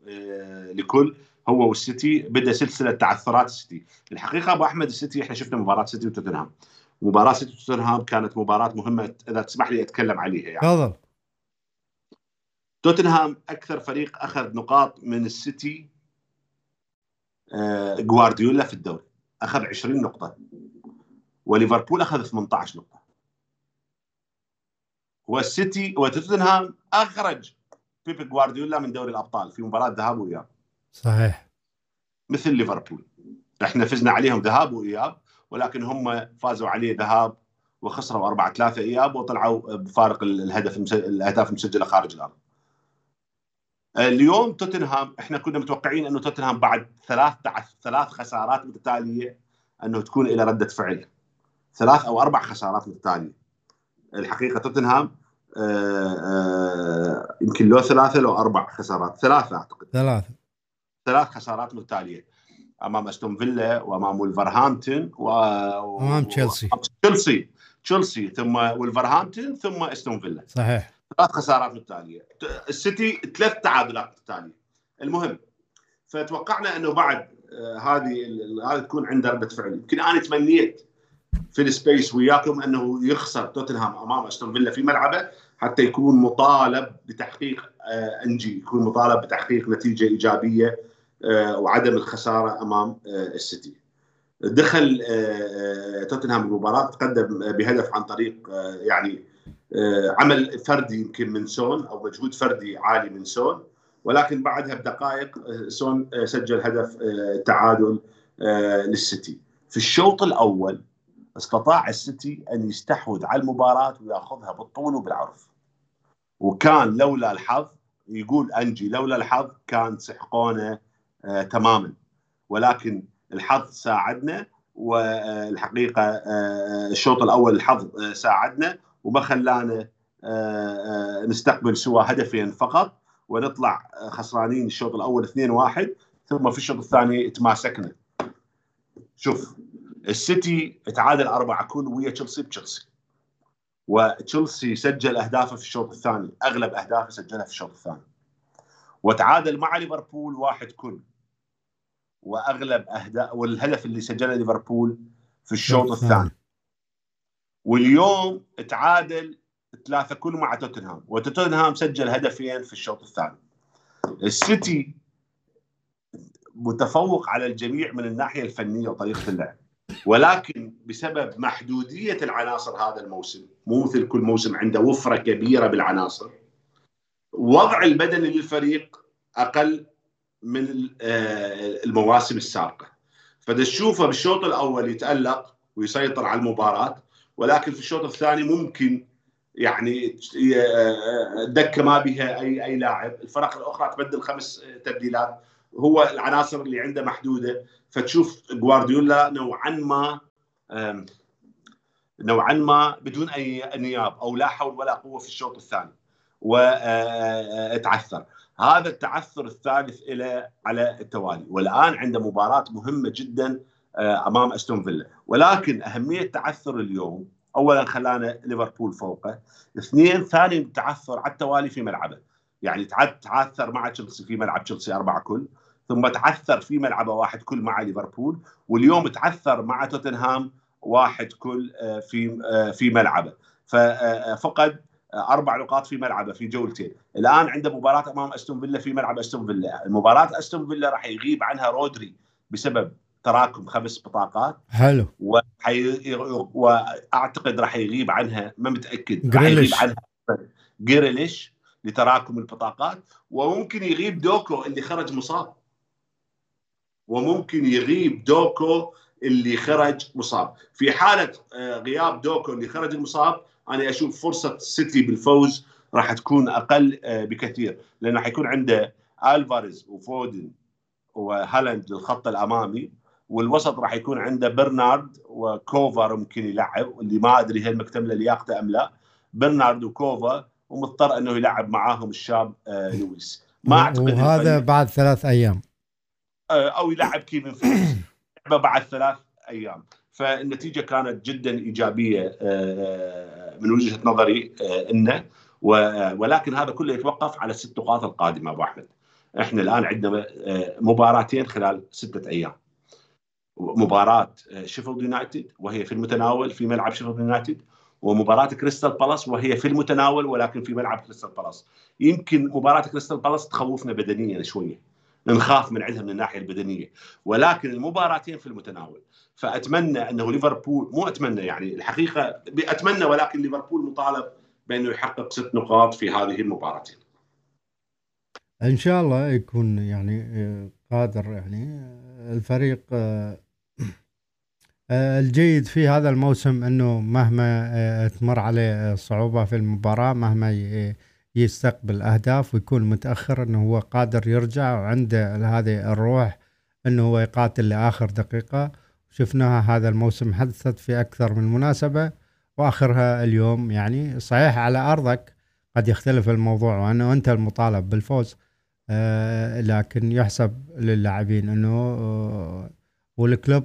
لكل هو والسيتي بدأ سلسلة تعثرات السيتي. الحقيقة أبو أحمد السيتي إحنا شفنا مباراة سيتي وتوتنهام. مباراة سيتي وتوتنهام كانت مباراة مهمة إذا تسمح لي أتكلم عليها يعني. تفضل. توتنهام أكثر فريق أخذ نقاط من السيتي آه جوارديولا في الدوري. أخذ 20 نقطة. وليفربول أخذ 18 نقطة. والسيتي وتوتنهام أخرج بيبي جوارديولا من دوري الأبطال في مباراة ذهاب وإياب صحيح مثل ليفربول إحنا فزنا عليهم ذهاب وإياب ولكن هم فازوا عليه ذهاب وخسروا 4 3 إياب وطلعوا بفارق الهدف الأهداف المسجلة خارج الأرض. اليوم توتنهام إحنا كنا متوقعين أنه توتنهام بعد ثلاث ثلاث خسارات متتالية أنه تكون إلى ردة فعل. ثلاث أو أربع خسارات متتالية. الحقيقة توتنهام آآ آآ يمكن لو ثلاثة لو أربع خسارات، ثلاثة أعتقد. ثلاثة. ثلاث خسارات متتالية. أمام أستون فيلا وأمام ولفرهامبتون و... أمام تشيلسي. تشيلسي. تشيلسي ثم ولفرهامبتون ثم أستون فيلا. صحيح. ثلاث خسارات متتالية. السيتي ثلاث تعادلات متتالية. المهم فتوقعنا إنه بعد هذه هذه تكون عنده رده فعل. يمكن أنا تمنيت في ال space وياكم أنه يخسر توتنهام أمام أستون فيلا في ملعبه حتى يكون مطالب بتحقيق إنجي يكون مطالب بتحقيق نتيجة إيجابية وعدم الخسارة أمام السيتي. دخل توتنهام المباراة تقدم بهدف عن طريق يعني عمل فردي يمكن من سون أو مجهود فردي عالي من سون ولكن بعدها بدقائق سون سجل هدف تعادل للسيتي. في الشوط الأول استطاع السيتي أن يستحوذ على المباراة ويأخذها بالطول وبالعرض. وكان لولا الحظ يقول أنجي لولا الحظ كان سحقونا آه تماما. ولكن الحظ ساعدنا والحقيقة آه الشوط الأول الحظ آه ساعدنا وما خلانا نستقبل سوى هدفين فقط. ونطلع خسرانين الشوط الأول 2-1 ثم في الشوط الثاني تماسكنا شوف السيتي تعادل أربعة كل ويا تشيلسي بتشيلسي. وتشيلسي سجل أهدافه في الشوط الثاني أغلب أهدافه سجلها في الشوط الثاني. وتعادل مع ليفربول واحد كل. وأغلب اهداف والهدف اللي سجله ليفربول في الشوط الثاني. واليوم تعادل ثلاثة كل مع توتنهام. وتوتنهام سجل هدفين في الشوط الثاني. السيتي متفوق على الجميع من الناحية الفنية وطريقة اللعب. ولكن بسبب محدودية العناصر هذا الموسم مو مثل كل موسم عنده وفرة كبيرة بالعناصر وضع البدني للفريق أقل من آه، المواسم السابقة. فتشوفه بالشوط الأول يتألق ويسيطر على المباراة ولكن في الشوط الثاني ممكن يعني دكة ما بها اي أي لاعب، الفرق الأخرى تبدل خمس تبديلات، هو العناصر اللي عنده محدودة. فتشوف جوارديولا نوعا ما نوعا ما بدون أي انياب أو لا حول ولا قوة في الشوط الثاني. وتعثر هذا التعثر الثالث إلى على التوالي. والآن عنده مباراة مهمة جدا أمام أستون فيلا. ولكن أهمية تعثر اليوم اولا خلانا ليفربول فوقه. اثنين ثاني تعثر على التوالي في ملعبه. يعني تعثر مع تشيلسي في ملعب تشيلسي أربعة كل. ثم تعثر في ملعبه واحد كل مع ليفربول واليوم تعثر مع توتنهام واحد كل آه، في آه، في ملعبه. ففقد آه، أربع نقاط في ملعبه في جولتين. الآن عنده مباراة أمام أستون فيلا في ملعب أستون فيلا. مباراة أستون فيلا راح يغيب عنها رودري بسبب تراكم خمس بطاقات. حلو. وحي... وأعتقد راح يغيب عنها ما متأكد يغيب عنها جريليش لتراكم البطاقات. وممكن يغيب دوكو اللي خرج مصاب. وممكن يغيب دوكو اللي خرج مصاب. في حالة آه، غياب دوكو اللي خرج المصاب أنا أشوف فرصة سيتي بالفوز راح تكون أقل آه، بكثير لأنه حيكون عنده ألفاريز وفودن وهالاند للخط الأمامي والوسط راح يكون عنده برناردو وكوفا ممكن يلعب اللي ما أدري هل مكتملة لياقته أم لا. برناردو وكوفا ومضطر إنه يلعب معاهم الشاب آه لويس. ما أعتقد وهذا بعد ثلاث أيام. أو يلعب كالفن فيليبس (coughs) بعد ثلاث أيام. فالنتيجة كانت جدا إيجابية آه من وجهة نظري آه إنه. ولكن هذا كله يتوقف على الست نقاط القادمة أبو أحمد. إحنا الآن عندنا آه، مباراتين خلال ستة أيام. مباراة شيفيلد يونايتد وهي في المتناول في ملعب شيفيلد يونايتد ومباراة كريستال بالاس وهي في المتناول ولكن في ملعب كريستال بالاس يمكن مباراة كريستال بالاس تخوفنا بدنيا شوية. نخاف من عندها من الناحية البدنية. ولكن المباراتين في المتناول فأتمنى أنه ليفربول مو أتمنى يعني الحقيقة اتمنى ولكن ليفربول مطالب بأنه يحقق ست نقاط في هذه المباراتين. إن شاء الله يكون يعني آه، قادر يعني آه، الفريق آه، الجيد في هذا الموسم أنه مهما تمر عليه صعوبة في المباراة مهما يستقبل أهداف ويكون متأخر إنه هو قادر يرجع وعنده هذه الروح إنه هو يقاتل لآخر دقيقة. شفناها هذا الموسم حدثت في أكثر من مناسبة وآخرها اليوم يعني صحيح على أرضك قد يختلف الموضوع وانه انت المطالب بالفوز آه لكن يحسب للاعبين إنه آه والكلوب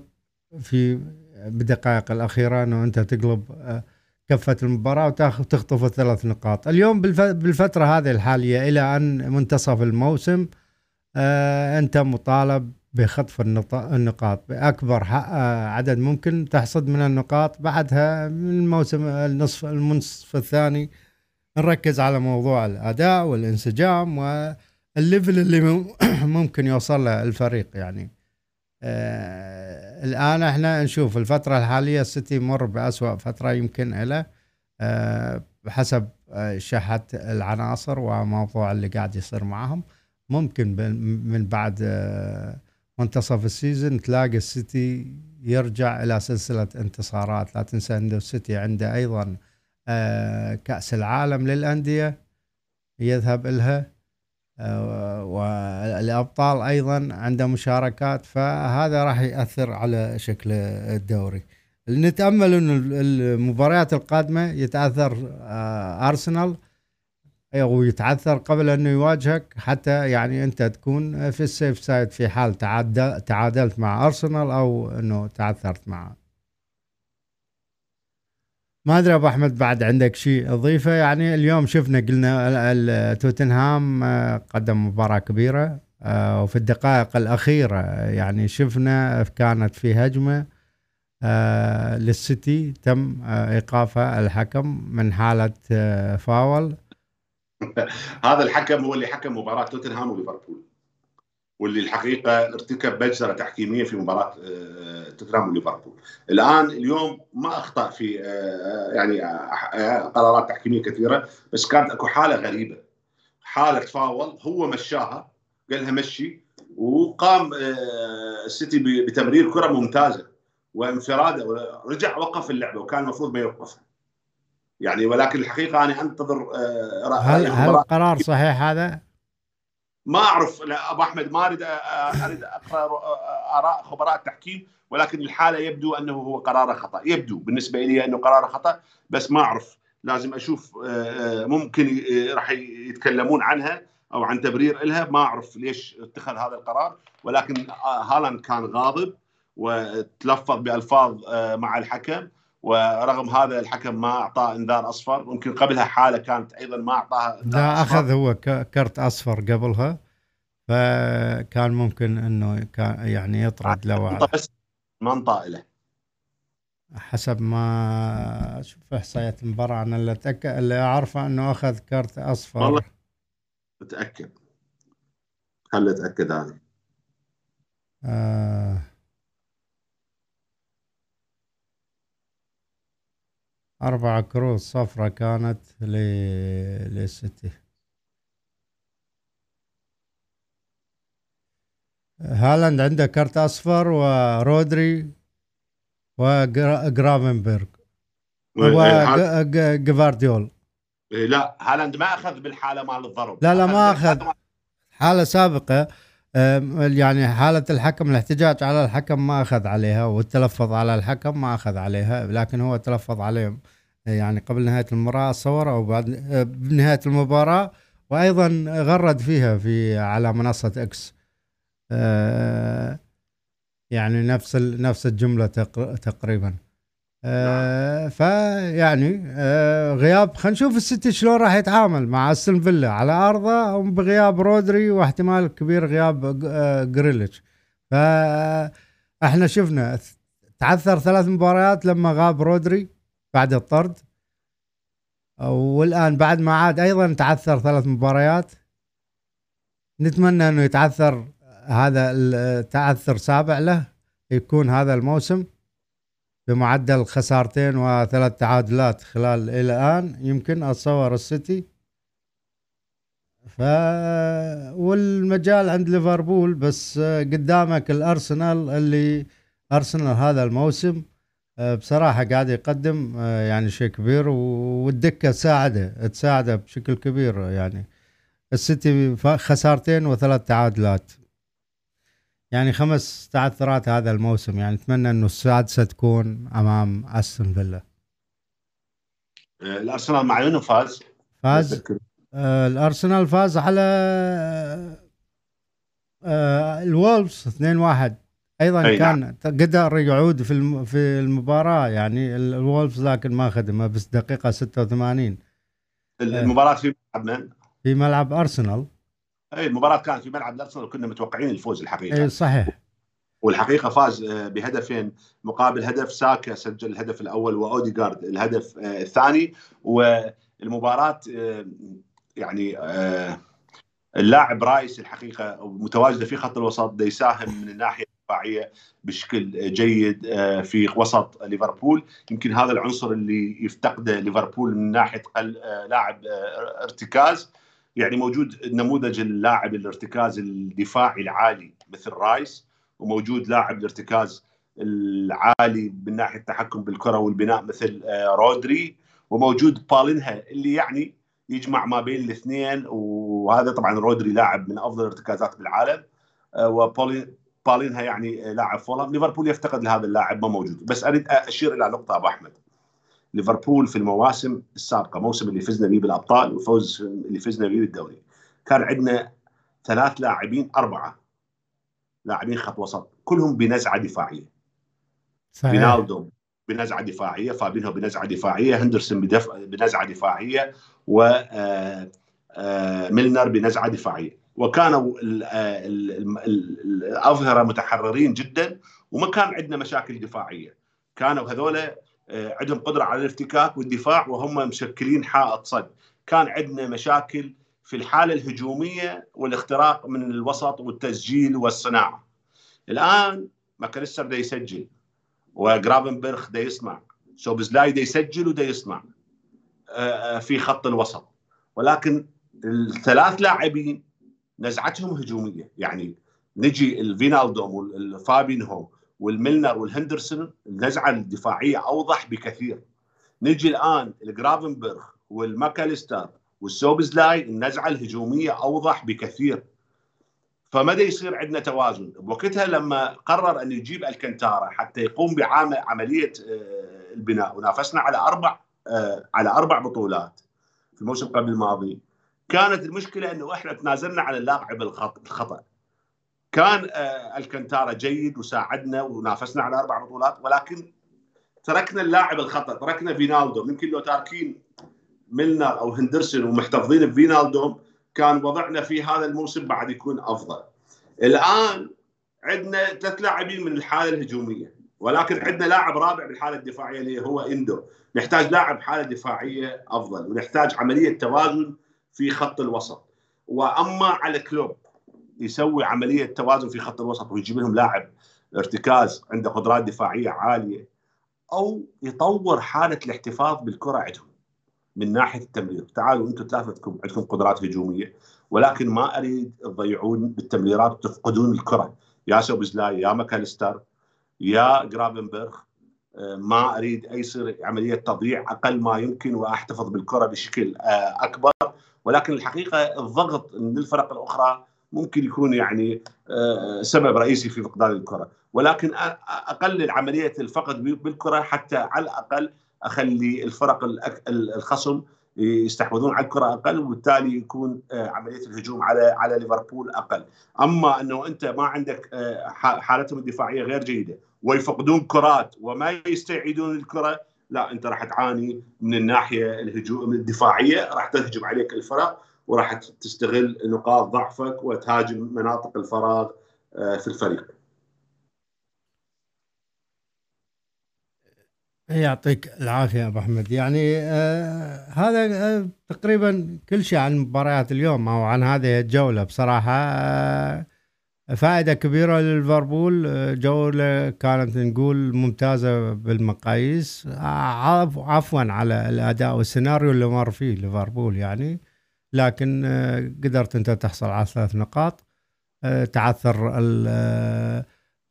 في بالدقائق الأخيرة إنه أنت تقلب آه، كفة المباراة وتاخذ تخطف الثلاث نقاط. اليوم بالفترة هذه الحالية إلى أن منتصف الموسم آه، أنت مطالب بخطف النقاط. بأكبر آه، عدد ممكن تحصد من النقاط بعدها من الموسم النصف المنصف الثاني نركز على موضوع الأداء والانسجام وال level اللي (coughs) ممكن يوصل له الفريق يعني. آه الآن إحنا نشوف الفترة الحالية السيتي يمر بأسوأ فترة يمكن له آه بحسب آه شحه العناصر وموضوع اللي قاعد يصير معهم ممكن من بعد آه منتصف ال season تلاقي السيتي يرجع إلى سلسلة انتصارات. لا تنسى ان السيتي عنده أيضا كأس العالم للأندية يذهب لها والأبطال أيضا عنده مشاركات فهذا راح يأثر على شكل الدوري. نتأمل ان المباريات القادمة يتأثر آه، أرسنال ويتعثر قبل أنه يواجهك حتى يعني أنت تكون في السيف سايد في حال تعادلت مع أرسنال أو إنه تعثرت معه ما أدري أبو أحمد بعد عندك شيء إضيفة؟ يعني اليوم شفنا قلنا توتنهام آه، قدم مباراة كبيرة آه، وفي الدقائق الأخيرة يعني شفنا كانت في هجمة آه، للسيتي تم ايقافها الحكم من حالة فاول. (laughs) هذا الحكم هو اللي حكم مباراة توتنهام وليفربول. واللي الحقيقة ارتكب مجزره تحكيمية في مباراة آه، توتنهام وليفربول. الآن اليوم ما أخطأ في آه، يعني آه، قرارات تحكيمية كثيرة بس كانت أكو حالة غريبة. حالة فاول هو مشاها قال لها مشي وقام السيتي بتمرير كرة ممتازة وانفرادة رجع وقف اللعبة وكان المفروض ما يوقفها. يعني ولكن الحقيقة أنا أنتظر هل هل القرار صحيح هذا؟ ما أعرف أبو أحمد ما أريد أريد أقرأ آراء خبراء التحكيم ولكن الحالة يبدو أنه هو قرار خطأ. يبدو بالنسبة لي أنه قرار خطأ بس ما أعرف. لازم أشوف ممكن راح يتكلمون عنها أو عن تبرير لها ما أعرف ليش اتخذ هذا القرار ولكن هالاند كان غاضب وتلفظ بألفاظ مع الحكم. ورغم هذا الحكم ما أعطاه إنذار أصفر. ممكن قبلها حالة كانت أيضا ما أعطاها لا أخذ هو كرت أصفر قبلها فكان ممكن إنه كان يعني يطرد لو بس ما انطى له حسب ما أشوف إحصائيات المباراة. أنا اللي أتأكد اللي أعرفه إنه أخذ كرت أصفر. والله أتأكد. خلي أتأكد هذا آه. أربع كروت صفرة كانت. للسيتي هالاند عنده كرت أصفر ورودري وجرافنبرغ وجفارديول إيه، لا هالاند ما أخذ بالحالة مال الضرب. لا لا ما أخذ. حالة سابقة يعني حالة الحكم الاحتجاج على الحكم ما أخذ عليها والتلفظ على الحكم ما أخذ عليها لكن هو تلفظ عليهم. يعني قبل نهاية المباراة صور أو بعد بنهاية المباراة وأيضا غرد فيها في على منصة إكس آه، يعني نفس نفس الجملة تقريبا. آه فيعني آه غياب خلينا نشوف السيتي شلون راح يتعامل مع أستون فيلا. على أرضه بغياب رودري واحتمال كبير غياب آه جريليتش. فاحنا شفنا تعثر ثلاث مباريات لما غاب رودري بعد الطرد. والآن بعد ما عاد أيضا تعثر ثلاث مباريات. نتمنى إنه يتعثر هذا التعثر سابع له يكون هذا الموسم. بمعدل خسارتين وثلاث تعادلات خلال إلى الآن. يمكن أتصور السيتي. ف والمجال عند ليفربول بس قدامك الأرسنال اللي أرسنال هذا الموسم بصراحة قاعد يقدم يعني شيء كبير والدكة تساعده تساعده بشكل كبير يعني. السيتي خسارتين وثلاث تعادلات. يعني خمس تعثرات هذا الموسم يعني أتمنى إنه السادسة تكون أمام أستون فيلا. الأرسنال مع منو فاز؟ فاز؟ آه الأرسنال فاز على آه الولفز 2-1 أيضا أي كان نعم. قدر يعود في في المباراة يعني الولفز لكن ما خدمه بس دقيقة 86 المباراة في ملعب من؟ في ملعب أرسنال. اي المباراة كانت في ملعب الأرسنال وكنا متوقعين الفوز الحقيقة. اي صحيح. والحقيقة فاز آه، بهدفين. مقابل هدف ساكا سجل الهدف الأول وأوديغارد الهدف آه، الثاني. والمباراة آه، يعني اللاعب رايس الحقيقة متواجدة في خط الوسط يساهم من الناحية الدفاعية بشكل جيد في وسط ليفربول. يمكن هذا العنصر اللي يفتقده ليفربول من ناحية لاعب ارتكاز. يعني موجود نموذج اللاعب الارتكاز الدفاعي العالي مثل رايس وموجود لاعب الارتكاز العالي من ناحية التحكم بالكرة والبناء مثل آه، رودري وموجود بالينها اللي يعني يجمع ما بين الاثنين وهذا طبعا رودري لاعب من أفضل الارتكازات بالعالم آه، وبالينها يعني لاعب فولم ليفربول يفتقد لهذا اللاعب ما موجود. بس أريد أشير إلى نقطة أبو أحمد. ليفربول في المواسم السابقة موسم اللي فزنا به بالأبطال وفوز اللي فزنا به بالدوري. كان عندنا ثلاث لاعبين أربعة لاعبين خط وسط كلهم بنزعة دفاعية. صحيح. رينالدو بنزعة دفاعية فابينهو بنزعة دفاعية هندرسون بنزعة دفاعية و ميلنر بنزعة دفاعية. وكانوا الأظهرة متحررين جدا وما كان عندنا مشاكل دفاعية. كانوا هذول عندهم قدرة على الافتكاك والدفاع وهم مشكلين حائط صد كان عندنا مشاكل في الحالة الهجومية والاختراق من الوسط والتسجيل والصناعة. الآن ماكاليستر دا يسجل وجرافنبرغ دا يصنع سوبزلاي دا يسجل ودا يصنع في خط الوسط. ولكن الثلاث لاعبين نزعتهم هجومية. يعني نجي الفينالدوم والفابينهو والميلنر والهندرسون النزعه الدفاعيه أوضح بكثير. نجي الآن الجرافنبرغ والماكاليستر والسوبزلاي النزعة الهجومية أوضح بكثير. فمدى يصير عندنا توازن؟ بوقتها لما قرر أن يجيب الكنتارا حتى يقوم بعمليه البناء ونافسنا على أربع على أربع بطولات في الموسم قبل الماضي كانت المشكلة أنه إحنا تنازلنا على اللاعب الخطأ. كان الكنتارا جيد وساعدنا ونافسنا على أربع بطولات ولكن تركنا اللاعب الخطأ تركنا فينالدو يمكن لو تاركين ميلنر أو هندرسون ومحتفظين بفينالدوم كان وضعنا في هذا الموسم بعد يكون أفضل. الآن عندنا ثلاث لاعبين من الحالة الهجومية ولكن عندنا لاعب رابع بالحالة الدفاعية اللي هو إندو، نحتاج لاعب حالة دفاعية أفضل ونحتاج عملية توازن في خط الوسط. وأما على كلوب يسوي عملية توازن في خط الوسط ويجيب لهم لاعب ارتكاز عنده قدرات دفاعية عالية أو يطور حالة الاحتفاظ بالكرة عندهم. من ناحية التمرير تعالوا أنتم ثلاثتكم عندكم قدرات هجومية ولكن ما أريد تضيعون بالتمريرات وتفقدون الكرة يا سوبزلاي يا ماكاليستر يا جرافنبرغ ما أريد أي يصير عملية تضييع أقل ما يمكن وأحتفظ بالكرة بشكل أكبر ولكن الحقيقة الضغط من الفرق الأخرى ممكن يكون يعني سبب رئيسي في فقدان الكرة. ولكن اقلل عمليه الفقد بالكرة حتى على الأقل أخلي الفرق الخصم يستحوذون على الكرة أقل وبالتالي يكون عملية الهجوم على على ليفربول أقل، أما أنه أنت ما عندك حالتهم الدفاعية غير جيدة ويفقدون كرات وما يستعيدون الكرة لا أنت راح تعاني من الناحية الهجوم الدفاعية راح تهجم عليك الفرق وراح تستغل نقاط ضعفك وتهاجم مناطق الفراغ في الفريق. يعطيك العافية أبو أحمد. يعني آه هذا آه تقريبا كل شيء عن مباريات اليوم أو عن هذه الجولة بصراحة. آه فائدة كبيرة لليفربول. جولة كانت نقول ممتازة بالمقاييس. عفوا على الأداء والسيناريو اللي مر فيه ليفربول يعني. لكن قدرت أنت تحصل على ثلاث نقاط. تعثر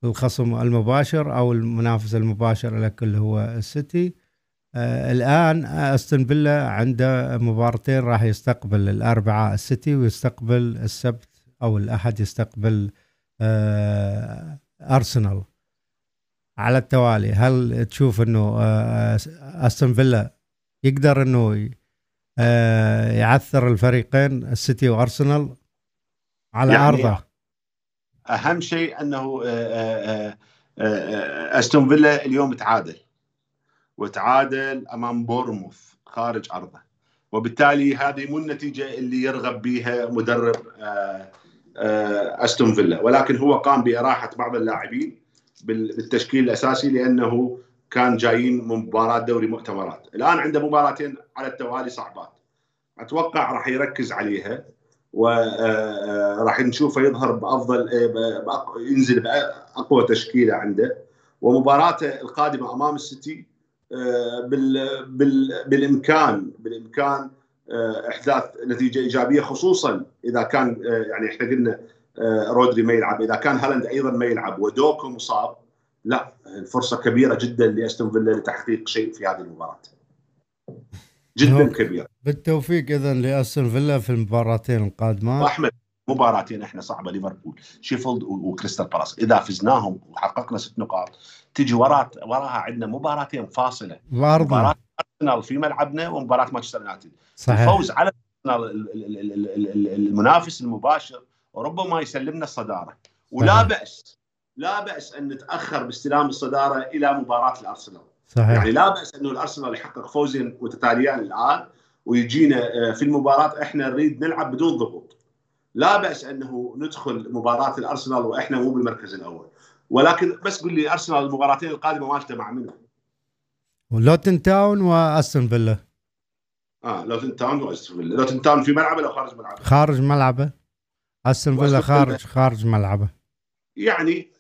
الخصم المباشر أو المنافس المباشر لك اللي هو السيتي. آه الآن أستون فيلا عنده مباراتين راح يستقبل الاربعاء السيتي ويستقبل السبت أو الأحد يستقبل آه أرسنال. على التوالي هل تشوف إنه آه أستون فيلا يقدر إنه آه يعثر الفريقين السيتي وأرسنال على يعني أرضه. أهم شيء أنه أستون فيلا اليوم تعادل وتعادل أمام بورموث خارج أرضه. وبالتالي هذه مو النتيجة اللي يرغب بها مدرب أستون فيلا. ولكن هو قام بإراحة بعض اللاعبين بالتشكيل الأساسي لأنه كان جايين من مباراة دوري مؤتمرات. الآن عنده مباراتين على التوالي صعبات. أتوقع راح يركز عليها وراح نشوفه يظهر بأفضل ينزل بأقوى تشكيلة عنده. ومباراته القادمة أمام السيتي بال بال بالإمكان بالإمكان إحداث نتيجة إيجابية خصوصا إذا كان يعني إحنا قلنا رودري ما يلعب. إذا كان هالاند أيضا ما يلعب ودوكو مصاب لا الفرصه كبيرة جدا لأستون فيلا لتحقيق شيء في هذه المباراة. جدا كبيره بالتوفيق اذا لأستون فيلا في المباراتين القادمات أحمد مباراتين إحنا صعبة ليفربول شيفيلد وكريستال بالاس. إذا فزناهم وحققنا ست نقاط تجي وراها وراها عندنا مباراتين فاصلة. بارضنا مباراة أرسنال في ملعبنا ومباراة مانشستر يونايتد. الفوز على المنافس المباشر وربما يسلمنا الصدارة. ولا صحيح. بأس لا بأس أن نتأخر باستلام الصدارة إلى مباراة الأرسنال. صحيح. يعني لا بأس انه الأرسنال يحقق فوزين متتاليان الآن ويجينا في المباراة إحنا نريد نلعب بدون ضغوط. لا بأس أنه ندخل مباراة الأرسنال وإحنا مو بالمركز الأول. ولكن بس قول لي أرسنال المباراتين القادمة مالته مع منو؟ ولوتن تاون وأستون فيلا. آه لوتن تاون وأستون فيلا. لوتن تاون في ملعبه لو خارج ملعبه؟ خارج ملعبه. أستون فيلا. خارج خارج ملعبه. يعني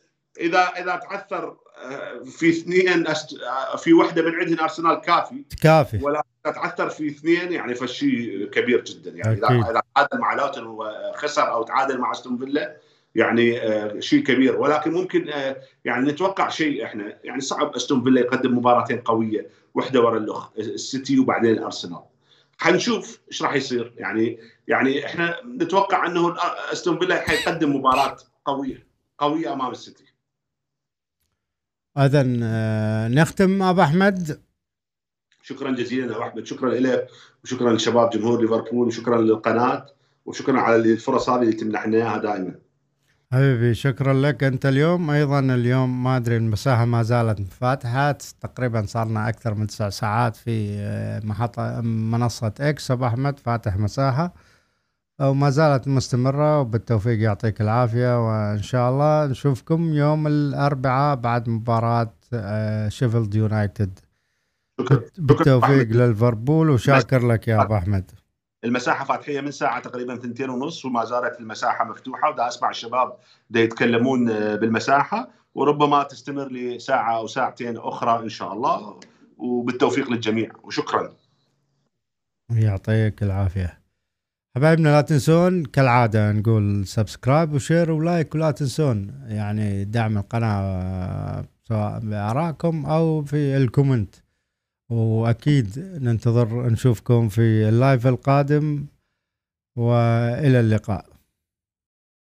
اذا إذا تعثر آه، في اثنين. آه، في واحدة من عندهم أرسنال كافي. كافي. ولا تعثر في اثنين يعني فشي كبير جدا. يعني اذا أكيد. إذا تعادل مع لوتن وخسر أو تعادل مع أستون فيلا يعني آه، شيء كبير. ولكن ممكن يعني نتوقع شيء إحنا يعني صعب أستون فيلا يقدم مباراتين قوية واحدة ورا الأخ السيتي وبعدين الأرسنال. حنشوف إيش راح يصير. يعني يعني إحنا نتوقع إنه أستون فيلا حيقدم مباراة قوية قوية أمام السيتي. اذا نختم أبو أحمد. شكرا جزيلا أبو أحمد. شكرا لك وشكرا لشباب جمهور ليفربول وشكرا للقناة وشكرا على الفرص هذه اللي تمنحنا اياها دائما. حبيبي شكرا لك أنت اليوم. أيضا اليوم ما أدري المساحه ما زالت فاتحه تقريبا صارنا أكثر من تسع ساعات في آه، محطة منصة إكس. أبو أحمد فاتح مساحة. وما زالت مستمرة وبالتوفيق يعطيك العافية وإن شاء الله نشوفكم يوم الأربعاء بعد مباراة آه، شيفيلد يونايتد بالتوفيق لليفربول وشاكر لك يا أبو أحمد. المساحة فاتحية من ساعة تقريبا ثنتين ونص وما زالت المساحة مفتوحة ودا أسمع الشباب دا يتكلمون بالمساحة وربما تستمر لساعة أو ساعتين أخرى إن شاء الله وبالتوفيق للجميع وشكرا. يعطيك العافية. حبايبنا لا تنسون كالعادة نقول subscribe و share و like ولا تنسون. يعني دعم القناة سواء بآرائكم أو في ال comment. وأكيد ننتظر نشوفكم في ال live القادم وإلى اللقاء.